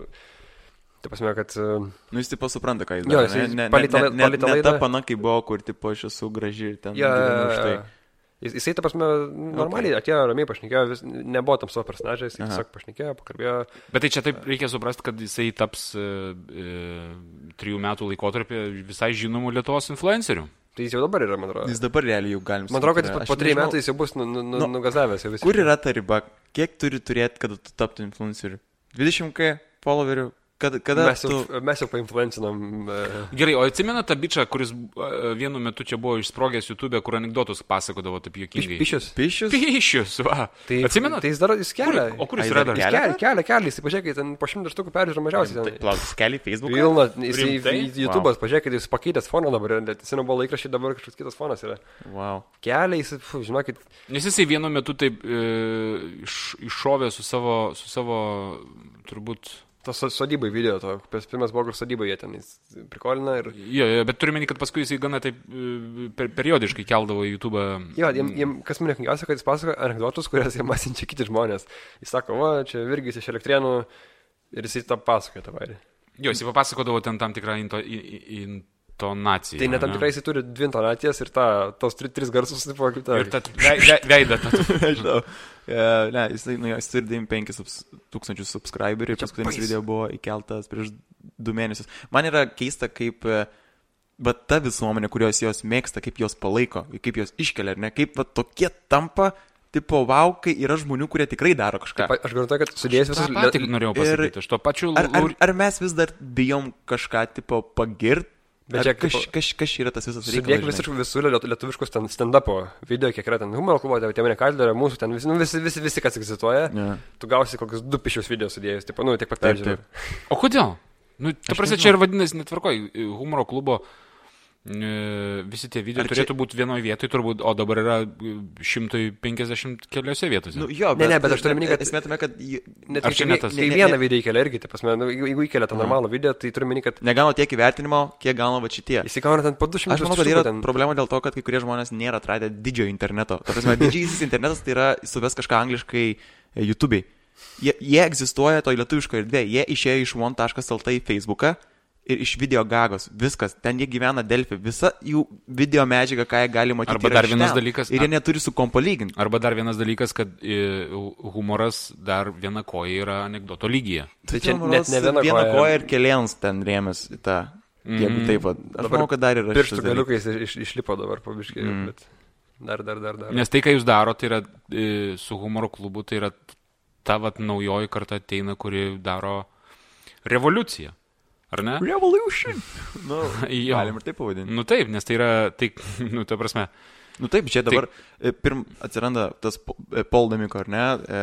tai pasme, kad... uh, Nu, jis tipo supranta, ką jis Jo, daro. jisai ne, ne, palei ne, ne, ne, ne ta laidą- pana, kai buvo, kur tipo aš esu graži ir ten Ja, gyvenu už tai. Jis, jisai, ta prasme, normaliai okay. atėjo ramiai pašnekėjo, vis, nebuvo tam savo personažai, jis Aha. tiesiog pašnekėjo, pakalbėjo. Bet tai čia taip reikia suprasti, kad jisai taps e, e, trijų metų laikotarpį visai žinomų Lietuvos influencerių. Tai jis jau dabar yra, man atrodo. Jis dabar realiai jau galim Man atrodo, kad po, po trijų nežinau, metų jis jau bus nu, nu, nu, Nu, nugazavęs jau visą. Kur yra ta riba? Kiek turi turėti, kad tu taptum influenceriu? 20k followerių? Kada, kada Mes jau, tu... mes jau painfluencinam. Uh, Gerai, o atsimena tą bičią, kuris e, vienu metu čia buvo išsprogęs YouTube, kur anegdotus pasakodavo taip juokingai. pišius. Pišius? Pišius, va. Tai, atsimena? Tai jis dar, jis kelia. O kur jis Ai, yra dar dar? kelia? Kelia, kelia, kelia, jis pažiūrėk, ten po šimtą štukų peržiūrų mažiausiai. ten. Plauk, keli Facebook. Pilna, jis į YouTube'as, pažiūrėk, kad jis pakeitęs foną dabar, net seniau buvo laikraščiai, dabar kažkoks kitas fonas yra. Wow. Kelia, jis, fu, žinokit, Nes jisai vienu metu taip e, iš, iššovė su savo, su savo, turbūt... tas so- sodybai video, to, pirmas kur sodybai jie ten prikolina ir... Jo, jo, bet turime, kad paskui jisai gana taip e, per, periodiškai keldavo į YouTube. Jo, jiem, jiem, kas mane knygiausia, kad jis pasakoja anegdotus, kurias jie masinčia kiti žmonės. Jis sako, va, čia Virgis iš elektrienų ir jisai tą pasakoja tą vairį. Jo, jisai papasakodavo ten tam tikrą into, i- i- intonaciją. Tai net tam tikrai jisai turi dvi intonacijas ir tą, tos tri, tris garsus, taip, kaip tą. Ir vei- veidą. Nežinau. Uh, ne, jis, nu, jis turi 95 subs, tūkstančius subscriberių ir paskutinis bais. video buvo įkeltas prieš du mėnesius. Man yra keista, kaip va ta visuomenė, kurios jos mėgsta, kaip jos palaiko, kaip jos iškelia, ar ne, kaip va tokie tampa, tipo, wow, kai yra žmonių, kurie tikrai daro kažką. Pa- Aš garantuoju, kad sudėjęs visus... patį norėjau ir- pasakyti. Aš tuo pačiu... Ar, ar, ar mes vis dar bijom kažką, tipo, pagirt? Bet kas, tipo- kas, kas yra tas visas reikalas? visiškai visų lietu- lietuviškus stand-upo video, kiek yra ten humoro klubo, tai mane kalderio, mūsų ten visi, nu, visi, visi, visi kas egzistuoja. Ne. Tu gausi kokius du pišius video sudėjus, taip, nu, tiek pat peržiūrėjau. O kodėl? Nu, ta prasme, čia ir vadinasi netvarkoj. Humoro klubo visi tie video Ar čia- turėtų būti vienoje vietoje, turbūt, o dabar yra e, 150 keliose vietose. Nu, jo, Ne, ne, bet aš turiu omeny, kad- Esmė tame, kad Net Ar čia ne, tas? Ne, vieną video įkelia irgi, taip pasme, nu, jeigu įkelia tą normalų video, tai turiu omeny, kad negauna tiek įvertinimo, kiek gauna va šitie. įsigauna ten po 200 Aš manau, kad yra ten. problema dėl to, kad kai kurie žmonės nėra atradę didžiojo interneto. Ta prasme, didžiasis internetas tai yra suves kažką angliškai e, YouTube'ai. Jie, jie egzistuoja toj lietuviškoje erdvėje. Jie išėjo iš one.lt į Facebooką ir iš video gagos. Viskas. Ten jie gyvena Delfi. Visa jų video medžiaga, ką jie gali matyti. Arba dar vienas ten. dalykas- Ir jie neturi su kom palyginti. Arba dar vienas dalykas, kad e, humoras dar viena koja yra anegdoto lygyje. Tai čia net ne viena viena koja. koja ir keliams ten rėmės į tą. Jeigu taip, aš Dabar manau, kad dar yra Pirštų galiukais iš, iš, išlipo dabar pabiškai, mm. bet dar, dar, dar, dar. Nes tai, ką jūs darote, tai yra e, su humoro klubu, tai yra ta vat naujoji karta ateina, kuri daro revoliuciją. Ar ne? Revolution. Nu, galim ir taip pavadinti. Nu taip, nes tai yra, tai, nu, ta prasme, Nu taip, čia dabar tai... pirm atsiranda tas po- e, poldamiko, ar ne? E,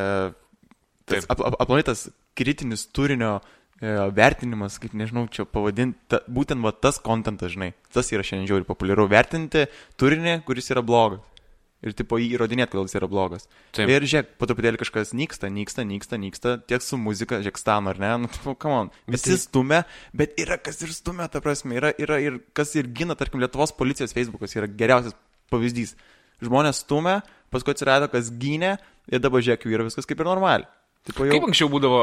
Taip. ap, ap, aplamai tas kritinis turinio e, vertinimas, kaip nežinau, čia pavadinti, ta, būtent va tas kontentas, žinai, tas yra šiandien žiauriai populiaru. Vertinti turinį, kuris yra blogas. Ir tipo jį įrodinėti, kodėl jis yra blogas. Taip. Ir žiūrėk, po truputėlį kažkas nyksta, nyksta, nyksta, nyksta, tiek su muzika, žiūrėk, stano, ar ne? Nu, tipo, come on. Visi tai- stumia, bet yra kas ir stumia, ta prasme, yra, yra ir kas ir gina, tarkim, Lietuvos policijos Facebookas yra geriausias pavyzdys. Žmonės stumia, paskui atsirado, kas gynė ir dabar žiūrėk, jau yra viskas kaip ir normaliai. Tipo, jau... Kaip anksčiau būdavo,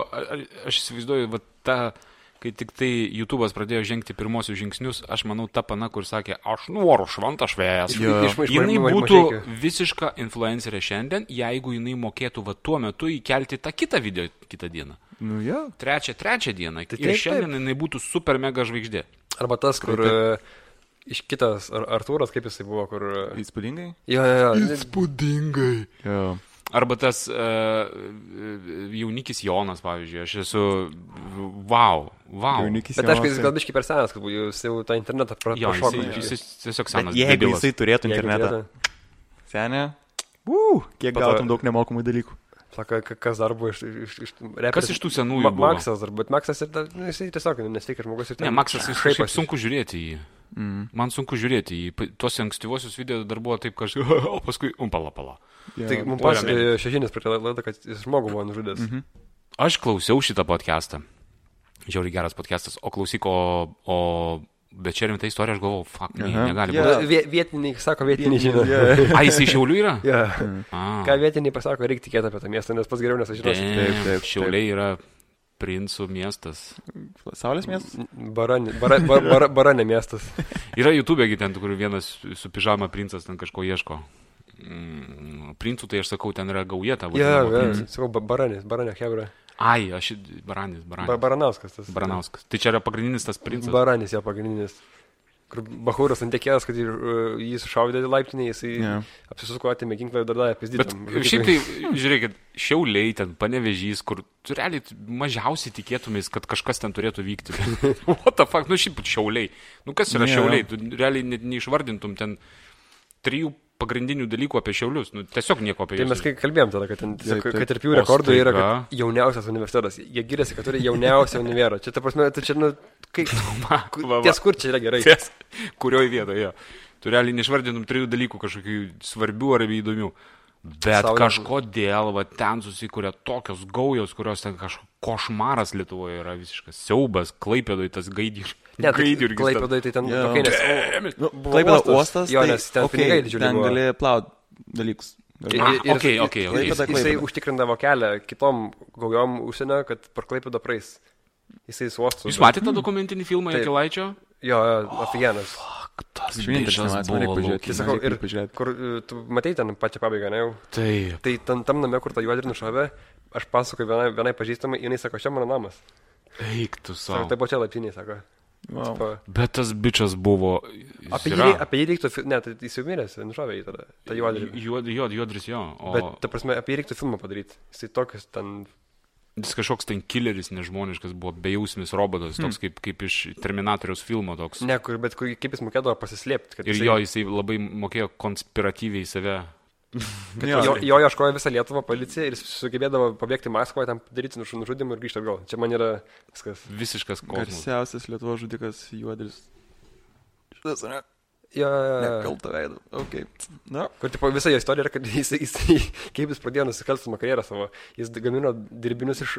aš įsivaizduoju, va, ta, kai tik tai YouTube'as pradėjo žengti pirmosius žingsnius, aš manau, ta pana, kur sakė, aš noriu šventą iš- Jinai būtų visiška influencerė šiandien, jeigu jinai mokėtų va tuo metu įkelti tą kitą video kitą dieną. Nu, jo. Trečią, trečią dieną. Tai ir taip, šiandien jinai būtų super mega žvaigždė. Arba tas, kur Taip, e, iš kitas, ar Artūras, kaip jisai buvo, kur... e, Įspūdingai? Jo, jo, jo. Įspūdingai. Jo. Arba tas uh, jaunikis Jonas, pavyzdžiui, aš esu, wow, wow. Jaunikis Bet aišku, jis gal biškai per senas, kad jūs jau tą internetą pra- Jo, prašoko. jis, jis, jis tiesiog Bet senas. jeigu debilas. jisai turėtų internetą, senė, uh, kiek Po to- gautum daug nemokamų dalykų. Sako, ka- kas dar buvo iš, iš, iš reperis. Kas iš tų senųjų Ma buvo? Maksas dar, bet Maksas ir, nu, jisai tiesiog nesveikas žmogus ir Ne, Maksas, jis kažkaip šaiposi. sunku žiūrėti į jį. Mm. Man sunku žiūrėti į jį. Pa- Tuos ankstyvosius video dar buvo taip kažkaip, o paskui, um, pala, pala. Jo. Tai mums pasakė šešinis prie laidą, kad jis žmogų buvo nužudęs. Mhm. Aš klausiau šitą podcastą. Žiauriai geras podcastas. O klausyk, o, o bet čia rimta istorija, aš galvoju, fuck, ne, negali Jo. būti. Vie- Vietiniai, sako, vietiniai žino. Jo. A, jisai šiaulių yra? Ja. A, Ką vietiniai pasako, reikia tikėti apie tą miestą, nes pas geriau nesužinosi. damn, Taip, taip, taip. Šiauliai yra princų miestas. Saulės miestas? Baranė, bara, bara, bara, baranė miestas. Yra YouTube, gi ten, kur vienas su pižama princas ten kažko ieško. Mm, princų, tai aš sakau, ten yra gauja tavo. Ja, ja, sakau, ba- baranės, baranė, hebra. Ai, aš baranis, Ba, baranis. baranauskas tas. Baranauskas. Tai čia yra pagrindinis tas princas. Baranis jo pagrindinis. Kur Bahūras ant tiekėjęs, kad uh, jį sušaudė laiptinį, jisai Jo. yeah. apsisuko atėmė ginklą ir dar davė pizdyti. šiaip tai, žiūrėkit, šiauliai ten, panevežys, kur tu realiai mažiausiai tikėtumės, kad kažkas ten turėtų vykti. What the fuck, nu šiaip šiauliai. Nu kas yra Jo. šiauliai, tu realiai net neišvardintum ten trijų pagrindinių dalykų apie šiaulius. Nu, tiesiog nieko apie Tai juos. mes kai kalbėjom tada, kad, ten, tiesiog, Taip, taip. kad ir pių O rekordai yra jauniausias universitetas. Jie giriasi, kad turi jauniausią univerą. Čia, ta prasme, tai čia, nu, kaip, ties kur čia yra gerai. Ties, kurioje vietoje. Tu realiai neišvardintum trijų dalykų kažkokių svarbių ar įdomių. Bet Saulė- kažkodėl va, ten susikūrė tokios gaujos, kurios ten kažkoks košmaras Lietuvoje yra visiškas siaubas, klaipėdoj tas gaidžių. Ne, tai Klaipėdai tai ten Jo. tokie, nes... Nu, Klaipėda uostas. uostas, Jo, tai, nes ten okei, pinigai didžiuliai Ten gali plaut dalykus. Ir- Ah, ir- ir- okei, ir- okei. Jisai, jisai užtikrindavo kelią kitom gaujom užsienio, kad per klaipėdą praeis. Jisai su uostu. Jūs matėte tą dokumentinį filmą Taip. Jakilaičio? Jo, jo, aфиgenas. Tas vienintelis man reikia pažiūrėti. Tai sakau, ir pažiūrėti. kur e, tu matei ten pačią pabaigą, ne jau? Taip. Tai tam, tam name, kur tą juodį nušovė, aš pasakoju vienai, vienai pažįstamai, jinai sako, čia mano namas. Eik tu Sako, savo. tai buvo čia laiptiniai, sako. Wow. Bet tas bičias buvo. jis apie, jį, yra- apie jį reiktų, ne, tai jis jau miręs, nušovė jį tada. Tai juodrį. Juod, juod, juodris jo. O Bet, ta prasme, apie jį reiktų filmą padaryti. Jisai tokius ten... jis kažkoks ten killeris nežmoniškas buvo, bejausmis robotas, toks kaip, kaip iš Terminatoriaus filmo toks. Ne, kur, bet kur, kaip jis mokėdavo pasislėpti. kad Ir jisai- jo, jisai labai mokėjo konspiratyviai save. Jo. jo, jo ieškojo visą Lietuvą policija ir sugebėdavo pabėgti Maskvą, ten padaryti nužudimą ir grįžti atgal. Čia man yra viskas. Visiškas kosmosas. Garsiausias Lietuvo žudikas Juodris. Šitas, ne? Jo, jo, jo. Nekalta veidą. Ok. Na. Kur tipo, visa jo istorija yra, kad jis, jis, jis kaip jis pradėjo nusikalstamą karjerą savo. Jis gamino dirbinius iš,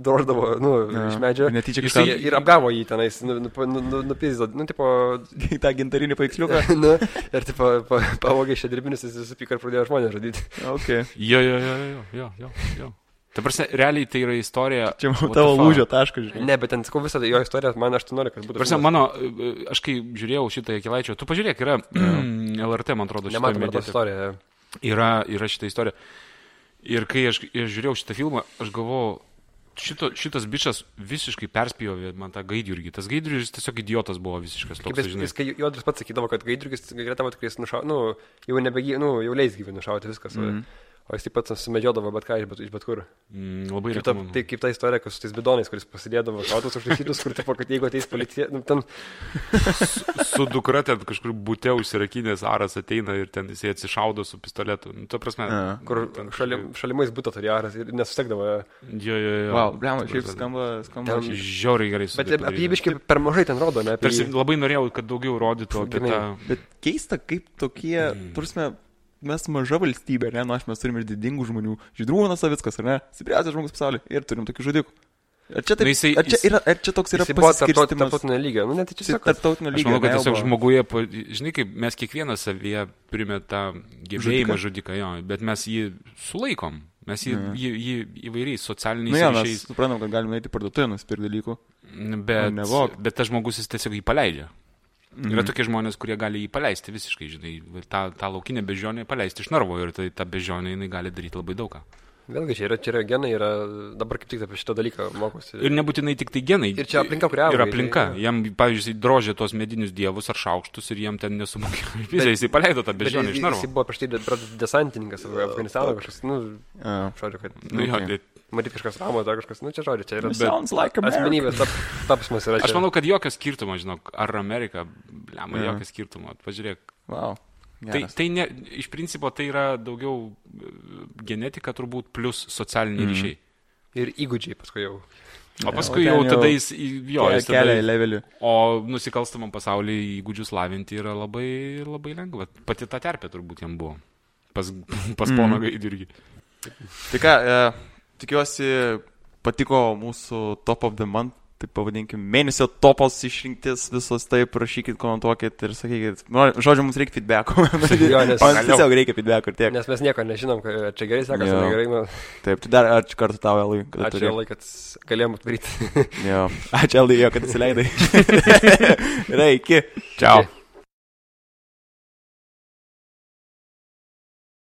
droždavo, nu, Ja. iš medžio. Netyčia kažką- ir apgavo jį tenais, nu, nu, nu, nu, nupizdo, nu, tipo, Į tą gintarinį paveiksliuką. nu, ir, tipo, pa, pavogė šią dirbinius, jis supyko ir pradėjo žmonės žudyti. Ok. Jo, jo, jo, jo, jo, jo, jo. Ta prasme, realiai tai yra istorija. Čia man tavo lūžio taškas, žinai. Ne, bet ten, sakau, visą jo istoriją, man 18, kad būtų. Prasme, mano, e, aš kai žiūrėjau šitą Kilaičio, tu pažiūrėk, yra LRT, man atrodo, šitą istoriją. yra, yra šitą istoriją. Ir kai aš, aš žiūrėjau šitą filmą, aš galvojau, šito, šitas bičias visiškai perspjovė man tą gaidjurgį. Tas gaidjurgis tiesiog idiotas buvo visiškas Kaip toks, žinai. jis, kai Jodris pats sakydavo, kad gaidriukis greta jis nušau, nu, jau nebegyvi, nu, jau leis gyventi nušauti viskas. Mm. O jis taip pat sumedžiodavo bet ką iš bet, iš bet kur. Mm, labai Kaip ta, tai kaip ta istorija, kad su tais bidonais, kuris pasidėdavo šautus užtaisytus, kur tipo, kad jeigu ateis policija, nu, ten, Su dukra ten kažkur būte užsirakinęs aras ateina ir ten jisai atsišaudo su pistoletu. Nu, ta prasme. Ja. kur šalim, šalimais būtų turėjęs ir nesustekdavo. Jo, jo, jo. Wow, blema, Ta šiaip prasme, skamba, skamba. Ten- Žiauriai gerai. Bet sudėta apie jį biškai per mažai ten rodo, ne? Apie Tarsi jį. labai norėjau, kad daugiau rodytų apie tą... Bet keista, kaip tokie, mm. turime, mes maža valstybė, ne, nors mes turime ir didingų žmonių. Žydrūnas Savickas, ar ne? Stipriausias žmogus pasaulyje. Ir turim tokių žudikų. Ar čia, taip, Nu, jisai- ar čia, yra, ar čia toks yra pasiskirstymas? tarptautinio lygio. Nu, net tai kad- Tarptautinio Aš lygio. manau, kad tiesiog žmoguje, žinai, kaip mes kiekvienas savyje primetą gebėjimą žudiką, jo, bet mes jį sulaikom. Mes jį, Mhm. jį, jį įvairiais socialiniais Nu, mes ryšiais. suprantam, kad galime eiti parduotuvę nusipirkti dalykų. Bet, bet tas žmogus jis tiesiog jį paleidžia. Mhm. Yra tokie žmonės, kurie gali jį paleisti visiškai, žinai, tą, tą laukinę bežionę paleisti iš narvo ir tai, ta bežionė jinai gali daryti labai daug ką. Vėlgi, čia yra, čia yra genai, yra, dabar kaip tik apie šitą dalyką mokosi. Ir nebūtinai tik tai genai. Ir čia aplinka, kurią Ir aplinka. tai- Jam, pavyzdžiui, drožė tos medinius dievus ar šaukštus ir jam ten nesumokėjo. Visai jisai paleido tą bežionę jis, iš narvo. jis buvo prieš tai de- desantininkas Afganistano kažkas, nu, Jo. žodžiu, kad, Nu, jo, Okay. tai matyt, kažkas ramo, dar kažkas, nu, čia žodžiu, čia yra Sounds like America. asmenybės tap, tapsmas yra. Aš čia. manau, kad jokio skirtumo, žinok, ar Amerika, blema, Jo. jokio skirtumo. Pažiūrėk. Wow. Tai, Geras. tai ne, iš principo tai yra daugiau e, genetika turbūt plus socialiniai Mhm. ryšiai. Ir įgūdžiai paskui jau. O paskui o jau ten tada jau jis, jo, jis Kelia į levelį. o nusikalstamam pasaulyje įgūdžius lavinti yra labai, labai lengva. Pati ta terpė turbūt jam buvo. Pas, pas pono gaidį irgi. Tai ką, e, tikiuosi patiko mūsų Top of the Month, taip pavadinkim, mėnesio topos išrinktis visos, taip rašykit, komentuokit ir sakykit. Nu, žodžiu, mums reikia feedbacko. Jo, nes- Man tiesiog reikia feedbacko ir tiek. Nes mes nieko nežinom, kad čia gerai sekasi, Jo. negerai. Nu, Taip, tai dar ačiū kartą tau, kad ačiū. Elai, kad galėjom atvaryti. Jo, ačiū Elai, jo, kad įsileidai. Gerai, iki. Čiau.